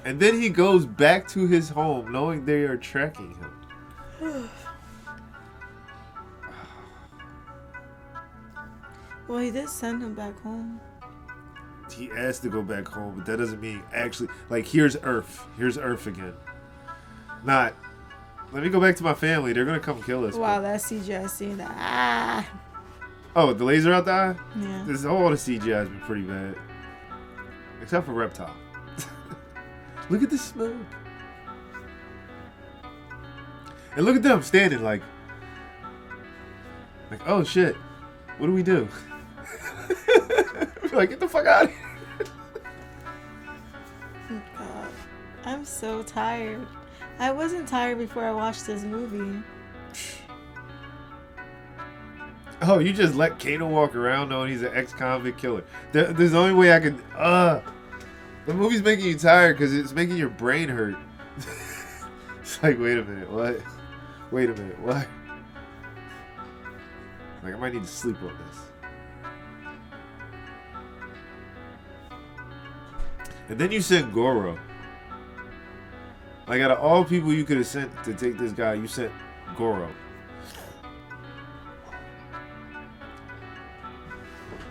A: and then he goes back to his home knowing they are tracking him.
B: Well, he did send him back home.
A: He asked to go back home, but that doesn't mean actually like here's Earth. Here's Earth again. Not let me go back to my family. They're gonna come kill us.
B: Wow,
A: but-
B: that CGI scene. Ah.
A: Oh, the laser out the eye?
B: Yeah.
A: This all the CGI has been pretty bad. Except for Reptile. look at the smoke. And look at them standing like like, oh shit. What do we do? Like, get the fuck out of here.
B: Oh, God. I'm so tired. I wasn't tired before I watched this movie.
A: Oh, you just let Kano walk around knowing he's an ex-convict killer. There, there's the only way I can. Uh, the movie's making you tired because it's making your brain hurt. it's like, wait a minute, what? Wait a minute, what? Like, I might need to sleep on this. And then you sent Goro. Like, out of all people you could have sent to take this guy, you sent Goro.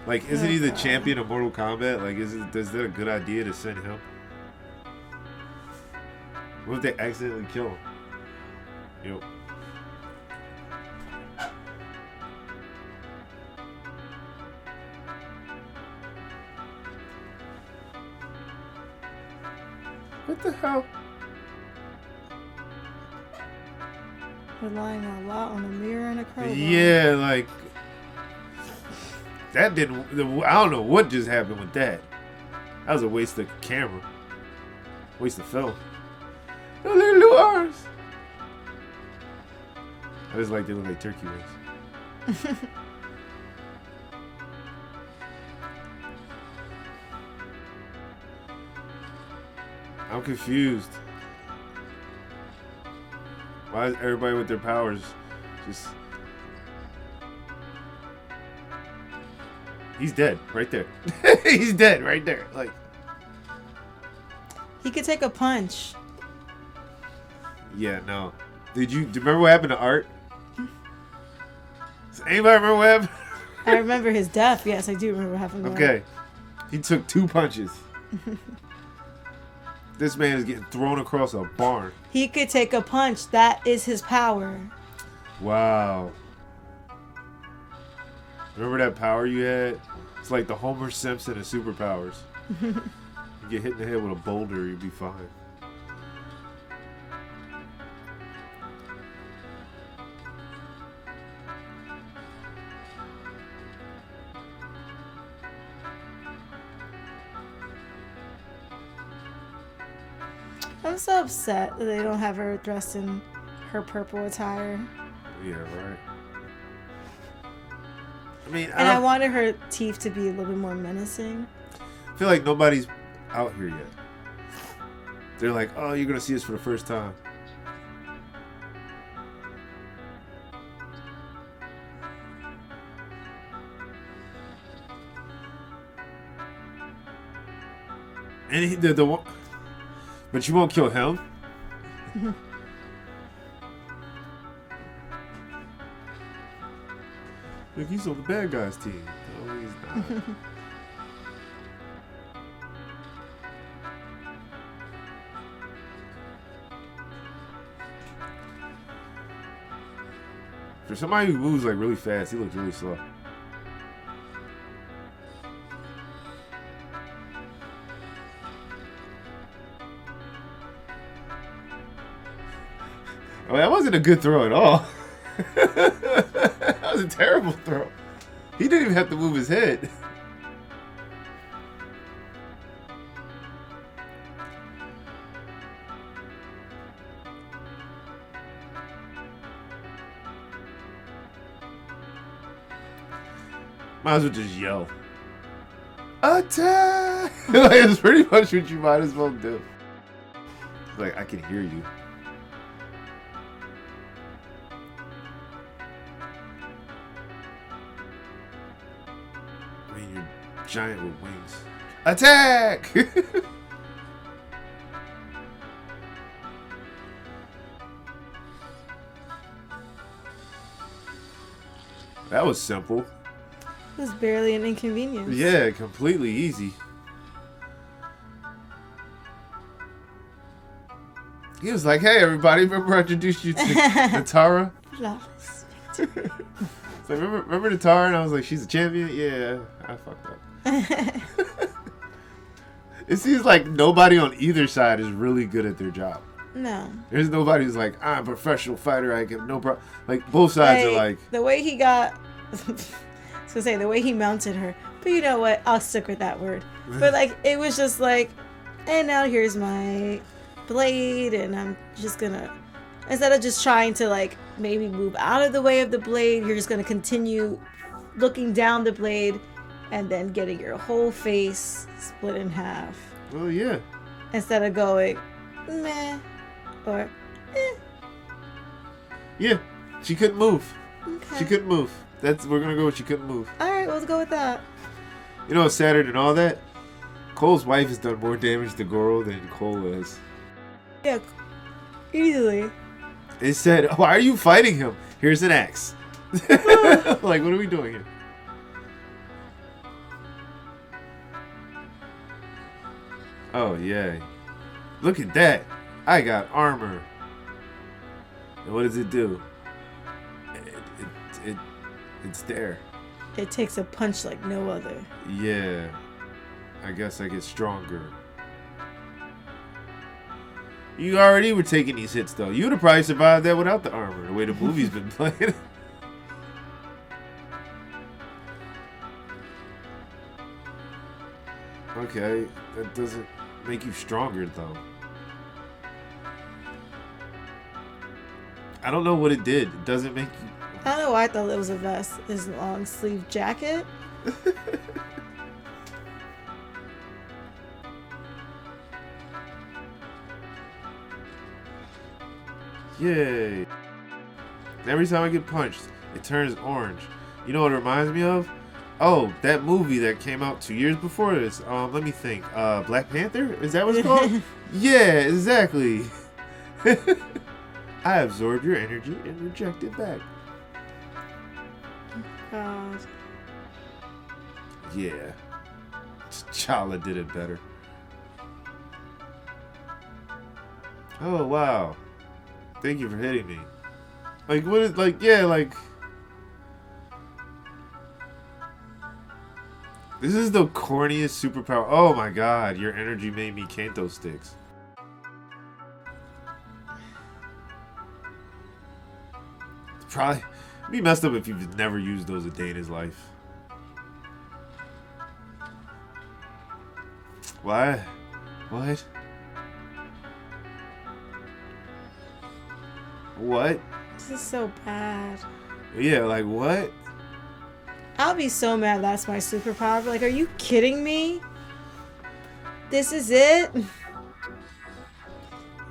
A: Like, isn't he the champion of Mortal Kombat? Like, is it is that a good idea to send him? What if they accidentally kill him? Yep. The hell?
B: Relying a lot on a mirror and a crowbar.
A: Yeah, like that didn't. I don't know what just happened with that. That was a waste of camera, waste of film. At little arms. I just like they look like turkey wings. I'm confused. Why is everybody with their powers just. He's dead right there. He's dead right there. Like,
B: He could take a punch.
A: yeah, no. Did you, do you remember what happened to Art? Does anybody remember what happened?
B: I remember his death. Yes, I do remember what happened.
A: Okay. He took two punches. this man is getting thrown across a barn.
B: He could take a punch. That is his power.
A: Wow. Remember that power you had? It's like the Homer Simpson of superpowers. you get hit in the head with a boulder, you'd be fine.
B: Upset that they don't have her dressed in her purple attire.
A: Yeah, right. I mean, I,
B: And I wanted her teeth to be a little bit more menacing.
A: I feel like nobody's out here yet. They're like, oh, you're gonna see us for the first time. And he, the the one, but you won't kill him. Look, he's on the bad guys team. No, he's not. For somebody who moves like really fast, he looks really slow. That wasn't a good throw at all. that was a terrible throw. He didn't even have to move his head. Might as well just yell. Attack! like, it's pretty much what you might as well do. Like, I can hear you. Giant with wings. Attack! that was simple.
B: It was barely an inconvenience.
A: Yeah, completely easy. He was like, "Hey, everybody! Remember I introduced you to Nitara?
B: Flawless.
A: So remember, remember Nitara?" And I was like, "She's a champion." Yeah, I fucked up. It seems like nobody on either side is really good at their job.
B: no.
A: There's nobody who's like, "I'm a professional fighter. I have no problem." Like both sides are like,
B: the way he got. I was gonna say the way he mounted her, but you know what? I'll stick with that word. But like, it was just like, and now here's my blade, and I'm just gonna instead of just trying to like maybe move out of the way of the blade, you're just gonna continue looking down the blade, and then getting your whole face split in half
A: "Well, yeah."
B: instead of going meh or eh.
A: Yeah, she couldn't move.
B: Okay.
A: She couldn't move. That's we're gonna go with she couldn't move.
B: All right, let's go with that.
A: You know what's sadder than all that? Cole's wife has done more damage to Goro than Cole has.
B: Yeah, easily.
A: It said, "Why are you fighting him? Here's an axe." like, what are we doing here? Oh yeah, look at that! I got armor. And what does it do? It, it, it it's there.
B: It takes a punch like no other.
A: Yeah, I guess I get stronger. You already were taking these hits though. You would have probably survived that without the armor, the way the movie's been playing. okay, that doesn't make you stronger though. I don't know what it did. It doesn't make you.
B: I don't know why I thought it was a vest. His long sleeve jacket.
A: Yay. Every time I get punched, it turns orange. You know what it reminds me of? Oh, that movie that came out two years before this. Um, let me think. Uh, Black Panther? Is that what it's called? yeah, exactly. I absorbed your energy and reject it back.
B: God.
A: Yeah. T'Challa did it better. Oh wow. Thank you for hitting me. Like what is like yeah, like This is the corniest superpower. Oh my god, your energy made me Kanto sticks. It's probably be messed up if you've never used those a day in his life. What? What? What?
B: This is so bad.
A: Yeah, like what?
B: I'll be so mad that's my superpower. But like, are you kidding me? This is it?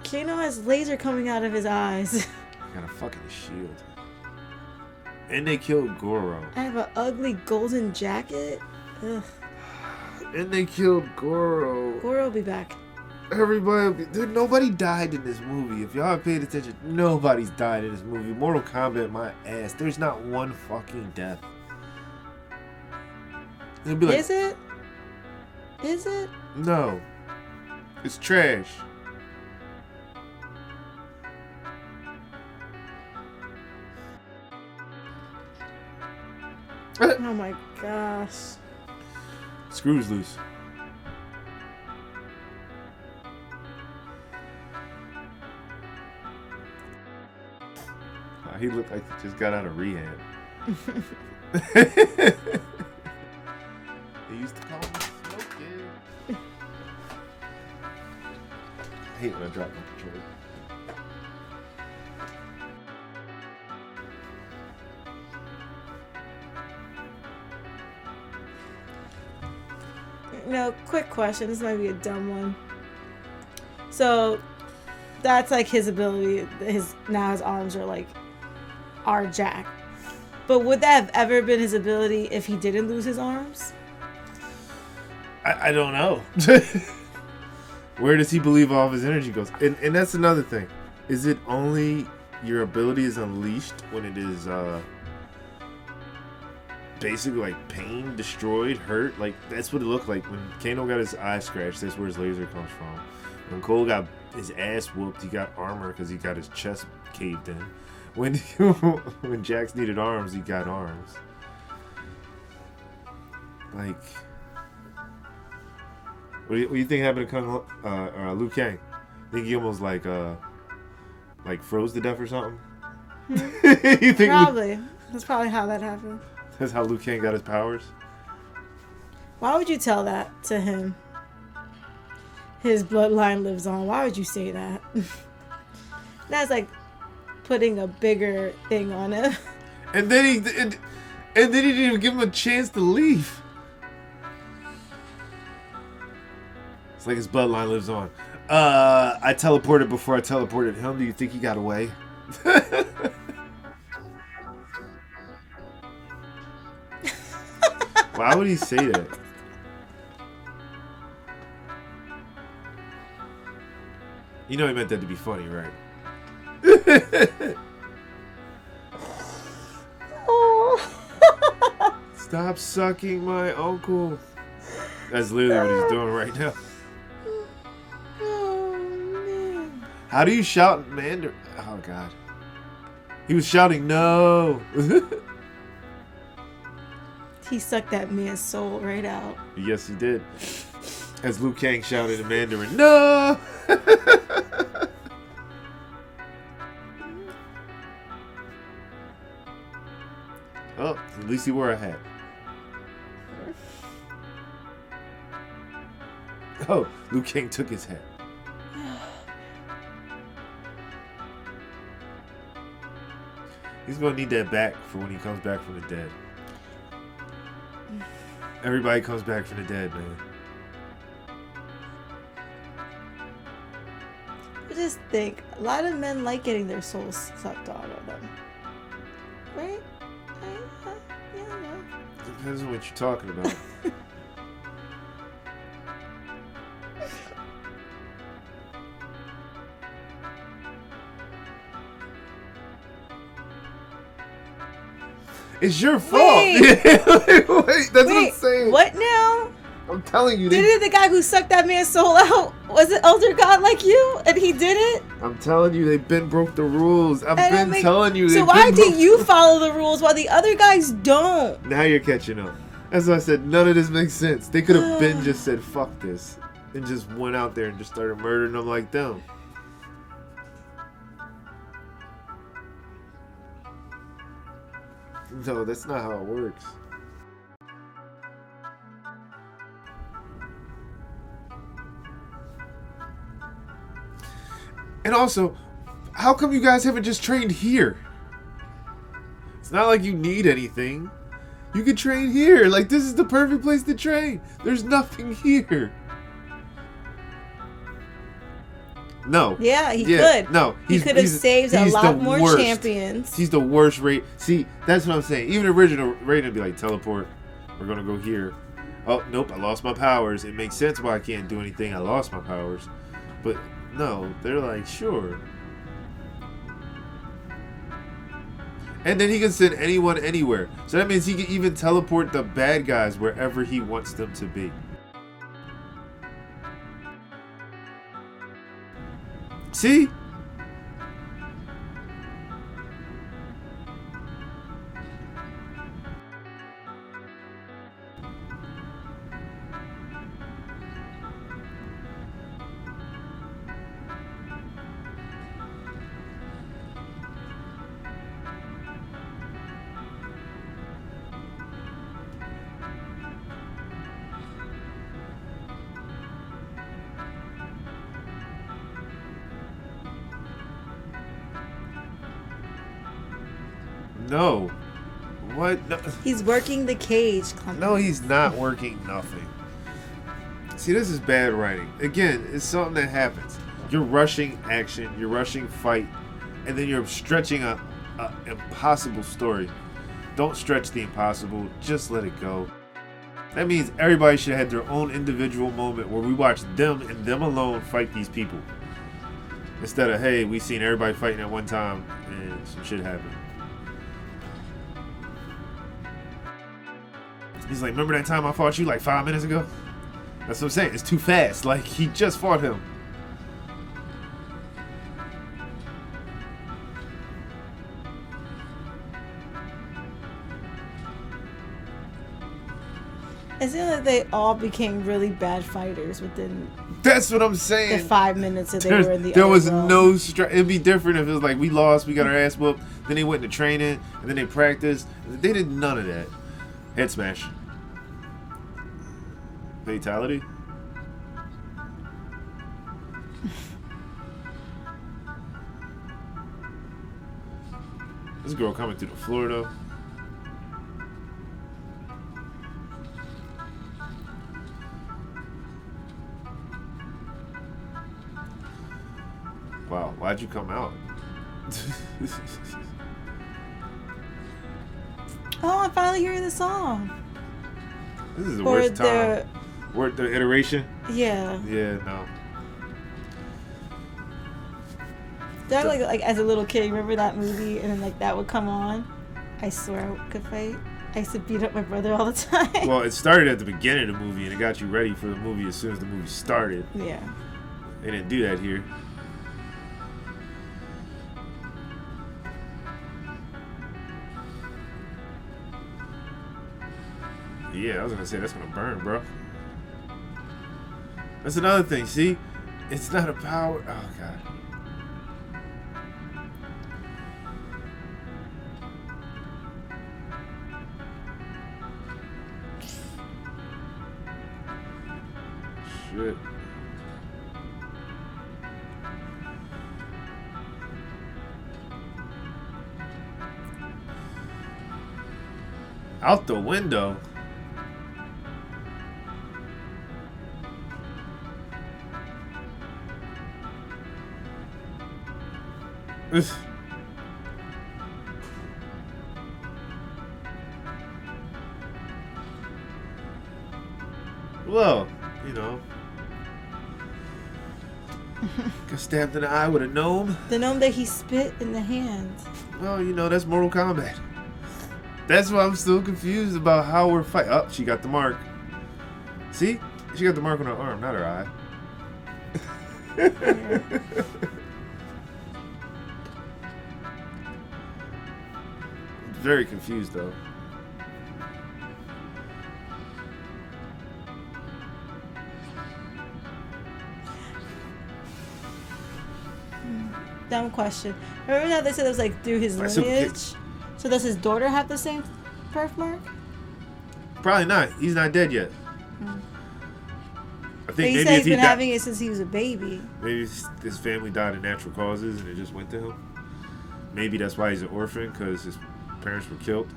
B: Kano has laser coming out of his eyes.
A: Got a fucking shield. And they killed Goro.
B: I have an ugly golden jacket. Ugh.
A: And they killed Goro.
B: Goro will be back.
A: Everybody, dude, nobody died in this movie. If y'all paid attention, nobody's died in this movie. Mortal Kombat, my ass. There's not one fucking death. It'd be like,
B: is it? Is it?
A: no, it's trash.
B: Oh my gosh.
A: Screws loose. Ah, he looked like he just got out of rehab. he used to call me. I hate when I drop my controller.
B: No, quick question. This might be a dumb one. So, that's like his ability. His now his arms are like are Jack. But would that have ever been his ability if he didn't lose his arms?
A: I, I don't know. Where does he believe all of his energy goes? And and that's another thing. Is it only your ability is unleashed when it is uh basically like pain, destroyed, hurt? Like that's what it looked like when Kano got his eye scratched. That's where his laser comes from. When Cole got his ass whooped, he got armor because he got his chest caved in. When when Jax needed arms, he got arms. Like what do you, what do you think happened to Kung uh, uh, Liu Kang? Think he almost like uh like froze to death or something? you think
B: Probably. That's probably how that happened.
A: that's how Liu Kang got his powers?
B: Why would you tell that to him? His bloodline lives on. Why would you say that? That's like putting a bigger thing on him.
A: And then he and, and then he didn't even give him a chance to leave. It's like his bloodline lives on. Uh, I teleported before I teleported him. Do you think he got away? Why would he say that? You know he meant that to be funny, right? Stop sucking my uncle. That's literally what he's doing right now. How do you shout Mandarin? Oh god. He was shouting no.
B: He sucked that man's soul right out.
A: yes, he did. As Liu Kang shouted in Mandarin, no. oh, at least he wore a hat. Oh, Liu Kang took his hat. He's gonna need that back for when he comes back from the dead. Everybody comes back from the dead, man.
B: But just think a lot of men like getting their souls sucked out of them. Right? I, uh, yeah, I know.
A: Depends on what you're talking about. It's your fault.
B: Wait.
A: Wait, that's what I'm
B: Wait,
A: saying.
B: what now?
A: I'm telling you.
B: Didn't the guy who sucked that man's soul out was an elder god like you, and he did it?
A: I'm telling you, they've been broke the rules. I've
B: don't
A: been telling you.
B: So why do you follow the rules while the other guys don't?
A: Now you're catching up. That's why I said none of this makes sense. They could have been just said fuck this and just went out there and just started murdering them like them. No, that's not how it works. And also, how come you guys haven't just trained here? It's not like you need anything. You can train here. Like this is the perfect place to train. There's nothing here. No.
B: Yeah, he
A: Yeah,
B: could.
A: no,
B: he could have saved a lot more
A: worst.
B: champions.
A: He's the worst rate. See, that's what I'm saying. Even original Raiden would be like, teleport. We're gonna go here. Oh nope, I lost my powers. It makes sense why I can't do anything. I lost my powers. But no, they're like, sure. And then he can send anyone anywhere. So that means he can even teleport the bad guys wherever he wants them to be. See?
B: He's working the cage.
A: No, he's not working nothing. See, this is bad writing. Again, it's something that happens. You're rushing action, you're rushing fight, and then you're stretching a, a impossible story. Don't stretch the impossible. Just let it go. That means everybody should have their own individual moment where we watch them and them alone fight these people. Instead of, hey, we seen everybody fighting at one time and some shit happened. He's like, remember that time I fought you like five minutes ago? That's what I'm saying. It's too fast. Like he just fought him.
B: It like they all became really bad fighters within
A: That's what I'm saying.
B: the five minutes that they
A: There's-
B: were in the
A: there was
B: realm.
A: no str It'd be different if it was like we lost, we got our ass whooped, then they went into training, and then they practiced. They did none of that. Head smash. Fatality. this girl coming through the floor though. Wow, why'd you come out?
B: Oh, I'm finally hearing the song.
A: this is the
B: Or
A: worst time. Word the iteration?
B: yeah.
A: Yeah, no.
B: That like like as a little kid, remember that movie, and then like that would come on. I swear I could fight. I used to beat up my brother all the time.
A: Well, it started at the beginning of the movie and it got you ready for the movie as soon as the movie started.
B: yeah.
A: They didn't do that here. Yeah, I was gonna say that's gonna burn, bro. That's another thing. See, it's not a power. Oh god. Shit. Out the window. Well, you know. Got stabbed in the eye with a gnome.
B: The gnome that he spit in the hand.
A: Well, you know, that's Mortal Kombat. That's why I'm still confused about how we're fighting. Oh, she got the mark. See? She got the mark on her arm, not her eye. Very confused though.
B: Dumb question. Remember how they said it was like through his lineage? So does his daughter have the same birthmark?
A: Probably not. He's not dead yet. I
B: But
A: think
B: he
A: maybe
B: said
A: if
B: he's
A: he
B: been
A: di-
B: having it since he was a baby.
A: maybe his his family died of natural causes and it just went to him. Maybe that's why he's an orphan because his parents were killed.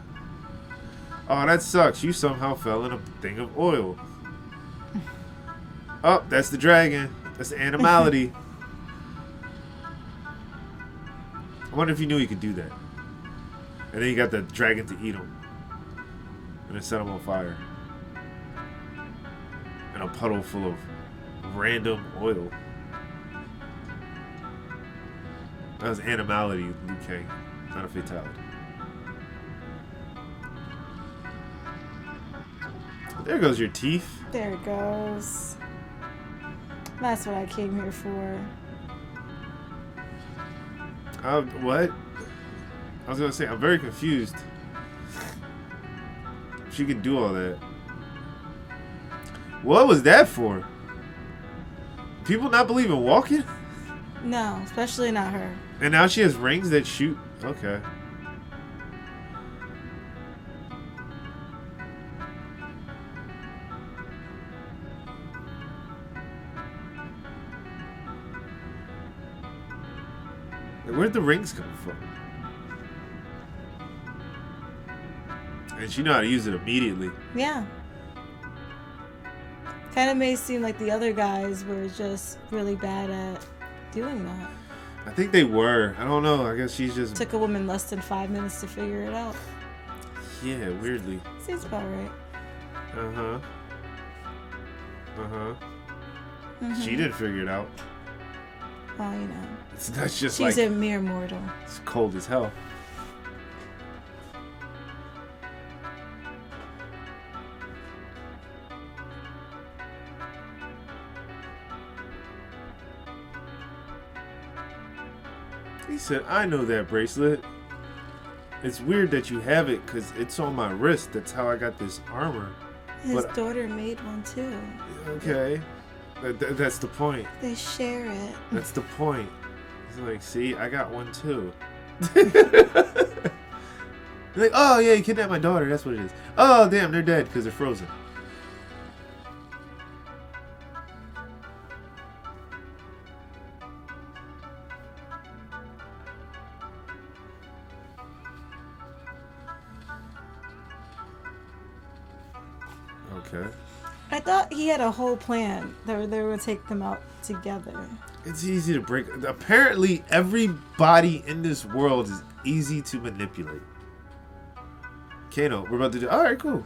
A: Oh, that sucks. You somehow fell in a thing of oil. Oh, that's the dragon. That's the animality. I wonder if you knew he could do that. And then you got the dragon to eat him. And then set him on fire. In a puddle full of random oil. That was animality, Liu Kang, not a fatality. There goes your teeth.
B: There it goes. That's what I came here for.
A: Uh, what? I was gonna say I'm very confused. She could do all that. What was that for? People not believe in walking?
B: No, especially not her.
A: And now she has rings that shoot. Okay. Where'd the rings come from? And she knew how to use it immediately.
B: Yeah. Kind of may seem like the other guys were just really bad at doing that.
A: I think they were. I don't know. I guess she's just
B: Took a woman less than five minutes to figure it out.
A: yeah, weirdly.
B: Seems about right.
A: Uh huh. Uh huh.
B: Mhm.
A: She didn't figure it out.
B: Well, you know,
A: It's not just
B: she's
A: like
B: a mere mortal.
A: it's cold as hell. He said, I know that bracelet. It's weird that you have it because it's on my wrist. That's how I got this armor.
B: His
A: But-
B: daughter made one too.
A: Okay. That, that- that's the point.
B: They share it.
A: That's the point. He's like, see, I got one too. They're like, oh yeah, you kidnapped my daughter. That's what it is. Oh damn, they're dead because they're frozen.
B: He had a whole plan that they were to take them out together.
A: It's easy to break. Apparently, everybody in this world is easy to manipulate. Kano, we're about to do. All right, cool.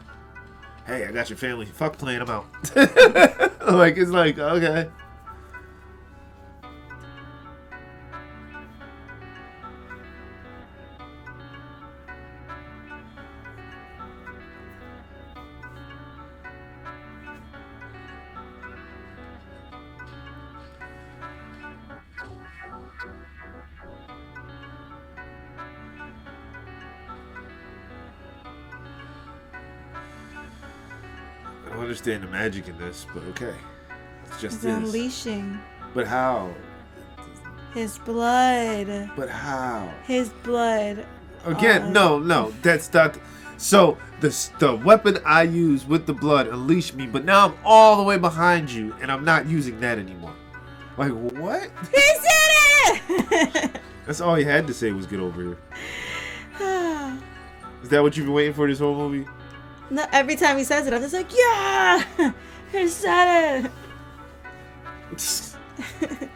A: Hey, I got your family. Fuck playing them out. like it's like okay. Understand the magic in this, but okay. It's just
B: He's
A: this.
B: unleashing
A: But how?
B: his blood.
A: But how?
B: His blood.
A: Again,
B: Uh,
A: no, no. That's not. So the the weapon I use with the blood unleashed me, but now I'm all the way behind you, and I'm not using that anymore. Like what?
B: He said it!
A: That's all he had to say was get over here. Is that what you've been waiting for this whole movie?
B: No, every time he says it, I'm just like, yeah! He said it!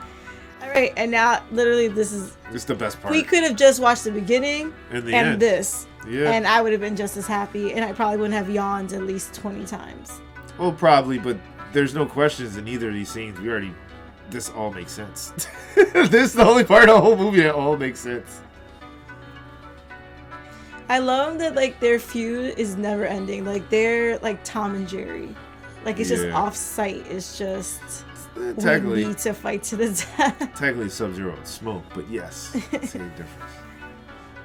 B: I'd and now literally this is
A: It's the best part.
B: we could have just watched the beginning
A: In the
B: and this.
A: Yeah.
B: And I would have been just as happy and I probably wouldn't have yawned at least twenty times.
A: Well, probably, but there's no questions in either of these scenes. We already. This all makes sense. this is the only part of the whole movie that all makes sense.
B: I love that like their feud is never ending. Like they're like Tom and Jerry. Like it's just
A: Yeah.
B: off site. It's just
A: uh,
B: we
A: Technically,
B: need to fight to the death.
A: technically Sub Zero and Smoke, but yes, same difference.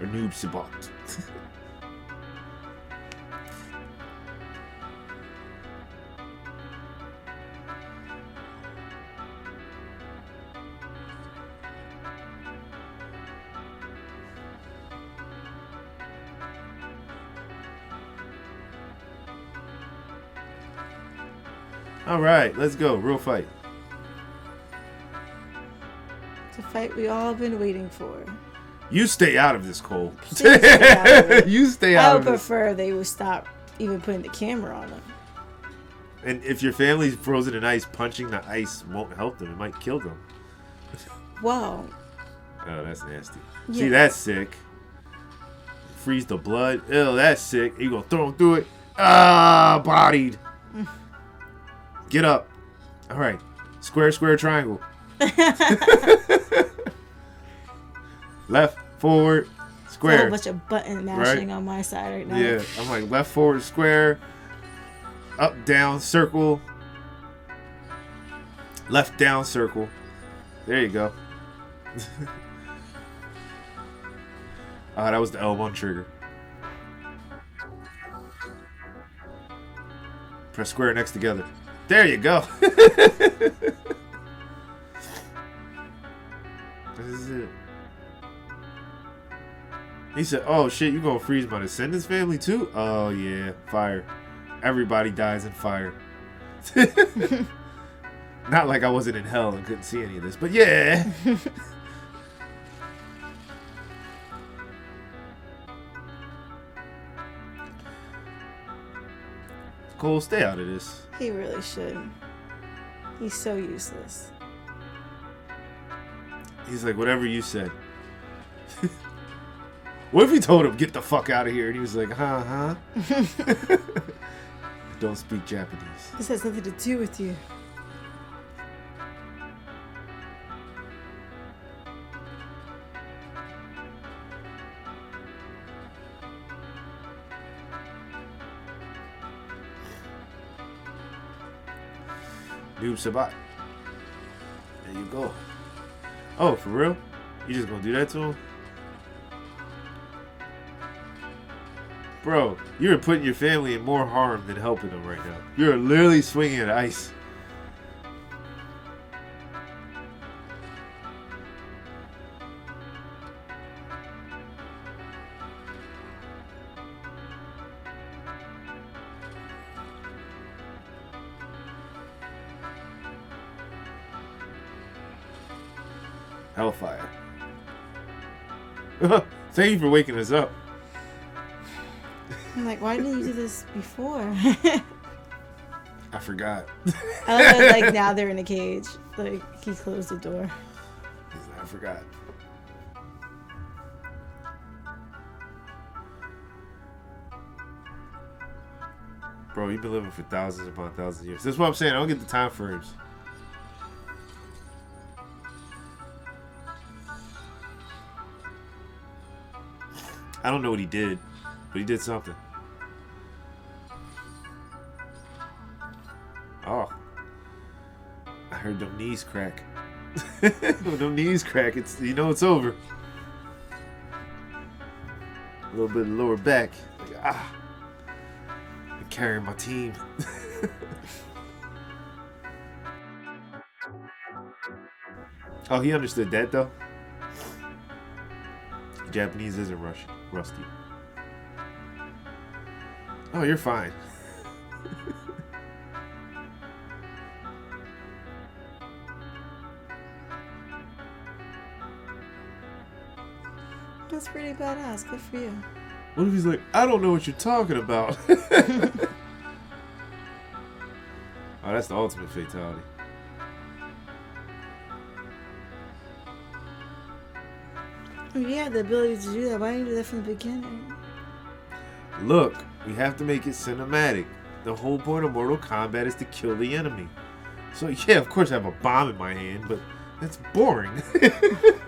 A: Or Noob Saibot. All right, let's go. Real fight.
B: It's a fight we all been waiting for.
A: You stay out of this, Cole.
B: Stay out of it.
A: you stay
B: I
A: out
B: would
A: of this.
B: prefer they would stop even putting the camera on them.
A: And if your family's frozen in ice, punching the ice won't help them. It might kill them.
B: Wow.
A: Oh, that's nasty.
B: Yeah.
A: See, that's sick. Freeze the blood. Ew, that's sick. You gonna throw him through it? Ah, bodied. Get up. All right. Square, square, triangle. Left, forward, square.
B: A whole bunch of button mashing on my side right now.
A: Yeah, I'm like left, forward, square. Up, down, circle. Left, down, circle. There you go. Ah, that was the L1 trigger. Press square next together. There you go. this is it. He said, "Oh shit, you gonna freeze my descendants family too? Oh yeah, fire. Everybody dies in fire. Not like I wasn't in hell and couldn't see any of this, but yeah." Cole, stay out of this.
B: He really should. He's so useless.
A: He's like, whatever you said. what if he told him, get the fuck out of here? And he was like, huh, huh? Don't speak Japanese.
B: This has nothing to do with you.
A: Noob Saibot. There you go. Oh, for real? You just gonna do that to him? Bro, you're putting your family in more harm than helping them right now. You're literally swinging at ice. Thank you for waking us up.
B: I'm like, why didn't you do this before?
A: I forgot.
B: I love like now they're in a cage. Like he closed the door.
A: I forgot. Bro, you've been living for thousands upon thousands of years. That's what I'm saying. I don't get the time frames. I don't know what he did, but he did something. Oh. I heard them knees crack. when them knees crack, it's you know it's over. A little bit lower back. Like, ah. I'm carrying my team. oh, he understood that though. Japanese isn't Russian, rusty. Oh, you're fine.
B: That's pretty badass. Good for you.
A: What if he's like, I don't know what you're talking about? oh, that's the ultimate fatality.
B: You had the ability to do that. Why didn't you do that from the beginning?
A: Look, we have to make it cinematic. The whole point of Mortal Kombat is to kill the enemy. So yeah, of course I have a bomb in my hand, but that's boring.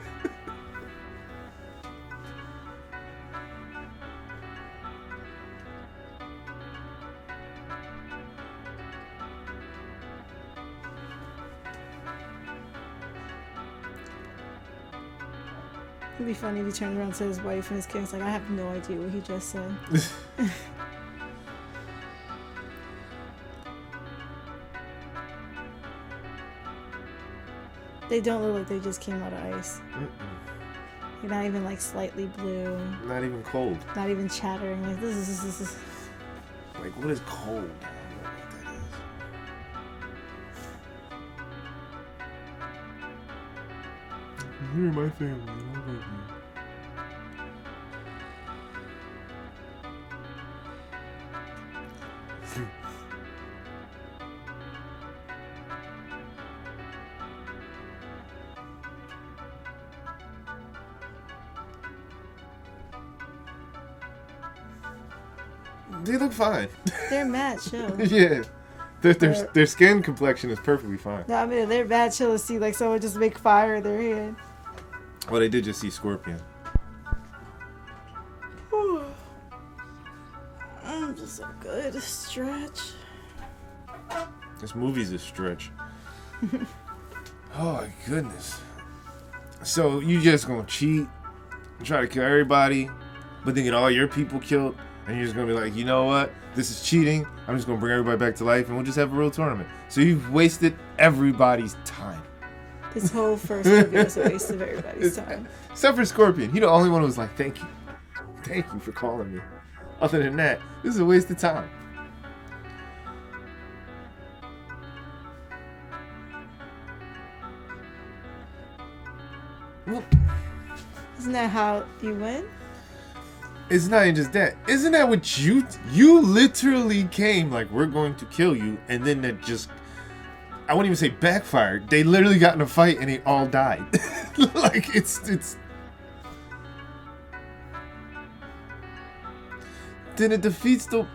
B: funny if he turned around to his wife and his kids like, I have no idea what he just said. they don't look like they just came out of ice.
A: Mm-mm.
B: They're not even like slightly blue.
A: Not even cold.
B: Not even chattering. Like this is this is. This is.
A: Like what is cold? I don't know what that is. You're my family. Fine.
B: They're mad chill.
A: yeah. Their, their, their skin complexion is perfectly fine.
B: no, I mean they're mad chill to see like someone just make fire in their hand.
A: Well, they did just see Scorpion.
B: I'm just so good. To stretch.
A: This movie's a stretch. oh my goodness. So you just gonna cheat, and try to kill everybody, but then get all your people killed, and you're just gonna be like, you know what? This is cheating. I'm just gonna bring everybody back to life, and we'll just have a real tournament. So you've wasted everybody's time,
B: This whole first movie was a waste of everybody's time.
A: except for Scorpion. He the only one who was like, thank you, thank you for calling me. Other than that, this is a waste of time.
B: Isn't that how you win?
A: It's not even just that. Isn't that what you you literally came like we're going to kill you, and then that just I wouldn't even say backfired. They literally got in a fight and they all died. like it's it's. Then it defeats the.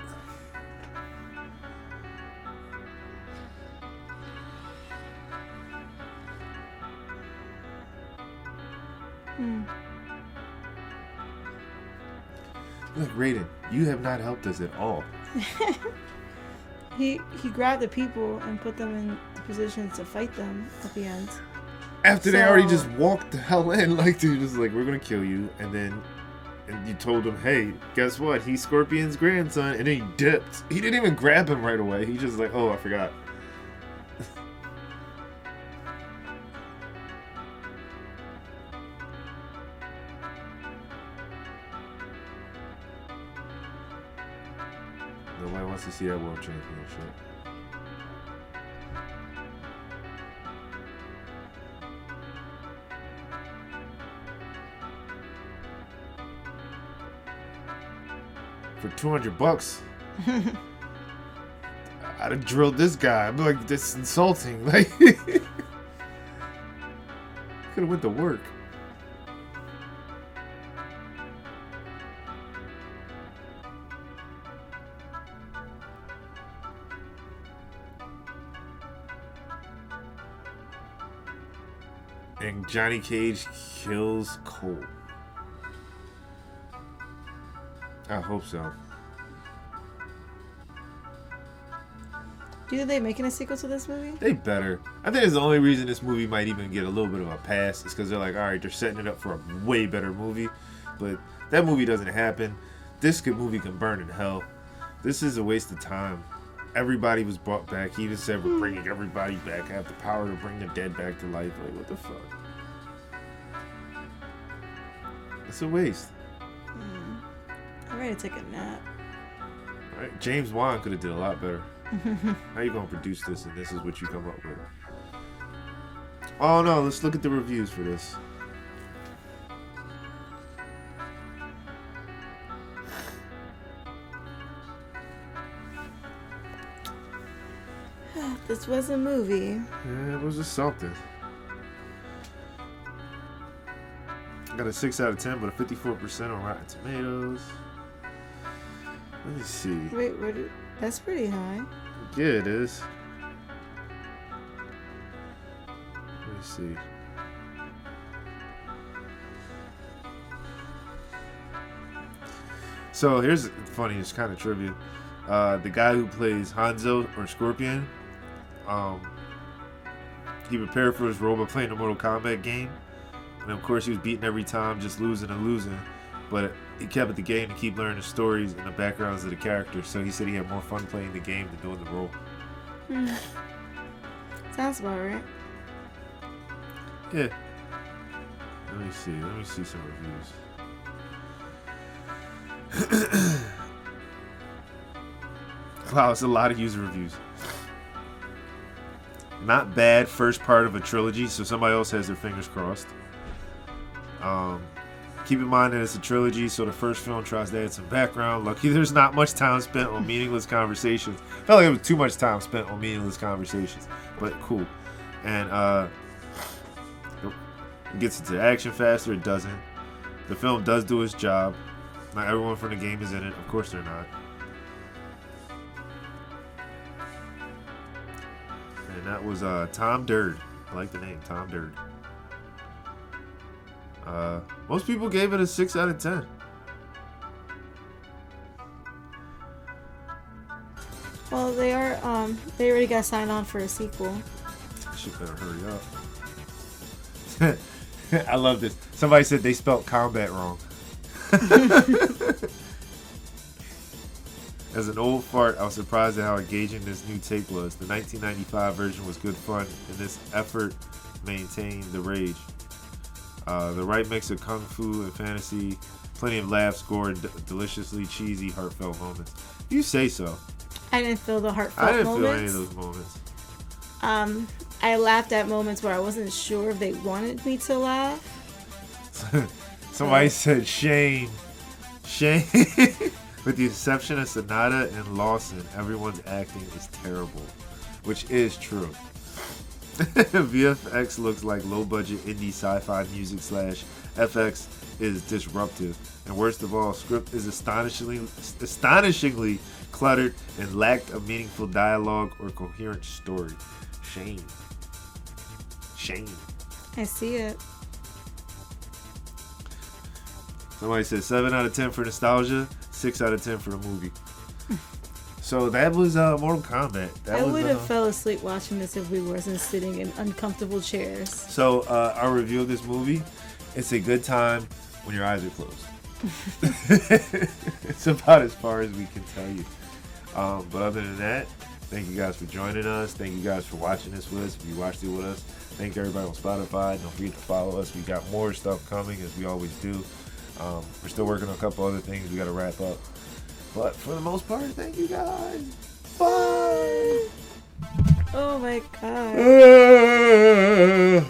A: You have not helped us at all.
B: He he grabbed the people and put them in the position to fight them at the end.
A: After they already just walked the hell in, like dude just like we're gonna kill you, and then and you told him, hey, guess what? He's Scorpion's grandson, and then he dipped. He didn't even grab him right away. He just like, oh, I forgot. Nobody see that world championship. For 200 bucks, I'd have drilled this guy. I'm like, this is insulting. Like, could have went to work. Johnny Cage kills Cole. I hope so.
B: Do you think they making a sequel to this movie?
A: They better. I think it's the only reason this movie might even get a little bit of a pass is because they're like, all right, they're setting it up for a way better movie. But that movie doesn't happen. This could, movie can burn in hell. This is a waste of time. Everybody was brought back. He even said we're hmm. bringing everybody back. I have the power to bring the dead back to life. Like, what the fuck? It's a waste.
B: I'm ready to take a nap.
A: Right? James Wan could have did a lot better. How you gonna produce this and this is what you come up with? Oh no, let's look at the reviews for this.
B: This was a movie.
A: Yeah, it was just something. Got a 6 out of 10, but a 54% on Rotten Tomatoes. Let me see.
B: Wait, what? That's pretty high.
A: Yeah, it is. Let me see. So here's funny, it's kind of trivia. Uh, the guy who plays Hanzo or Scorpion, um, he prepared for his role by playing the Mortal Kombat game, and of course he was beating every time, just losing and losing. But he kept at the game to keep learning the stories and the backgrounds of the characters. So he said he had more fun playing the game than doing the role. Hmm.
B: Sounds about right.
A: Yeah. Let me see. Let me see some reviews. wow, it's a lot of user reviews. Not bad first part of a trilogy, so somebody else has their fingers crossed. Um, keep in mind that it's a trilogy, so the first film tries to add some background. Lucky there's not much time spent on meaningless conversations. Felt like it was too much time spent on meaningless conversations, but cool. And uh, it gets into action faster. It doesn't. The film does do its job. Not everyone from the game is in it. Of course they're not. And that was uh, Tom Durd. I like the name, Tom Durd. Uh, most people gave it a six out of ten.
B: Well, they are. Um, they already got signed on for a sequel.
A: Should better hurry up. I love this. Somebody said they spelled combat wrong. As an old fart, I was surprised at how engaging this new take was. The 1995 version was good fun, and this effort maintained the rage. Uh, the right mix of kung fu and fantasy, plenty of laughs, gore, d- deliciously cheesy, heartfelt moments. You say so.
B: I didn't feel the heartfelt moments.
A: I didn't
B: moments.
A: feel any of those moments.
B: Um, I laughed at moments where I wasn't sure if they wanted me to laugh.
A: Somebody said shame. Shame. With the exception of Sanada and Lawson, everyone's acting is terrible. Which is true. VFX looks like low budget indie sci fi music slash FX is disruptive. And worst of all, script is astonishingly astonishingly cluttered and lacked a meaningful dialogue or coherent story. Shame. Shame.
B: I see it.
A: Somebody said seven out of ten for nostalgia, six out of ten for the movie. So that was uh, Mortal Kombat. That
B: I
A: was,
B: would have
A: uh,
B: fell asleep watching this if we wasn't sitting in uncomfortable chairs.
A: So uh, our review of this movie, it's a good time when your eyes are closed. it's about as far as we can tell you. Um, but other than that, thank you guys for joining us. Thank you guys for watching this with us. If you watched it with us, thank everybody on Spotify. Don't forget to follow us. We got more stuff coming as we always do. Um, we're still working on a couple other things we got to wrap up. But for the most part, thank you guys. Bye.
B: Oh my god.
A: Uh,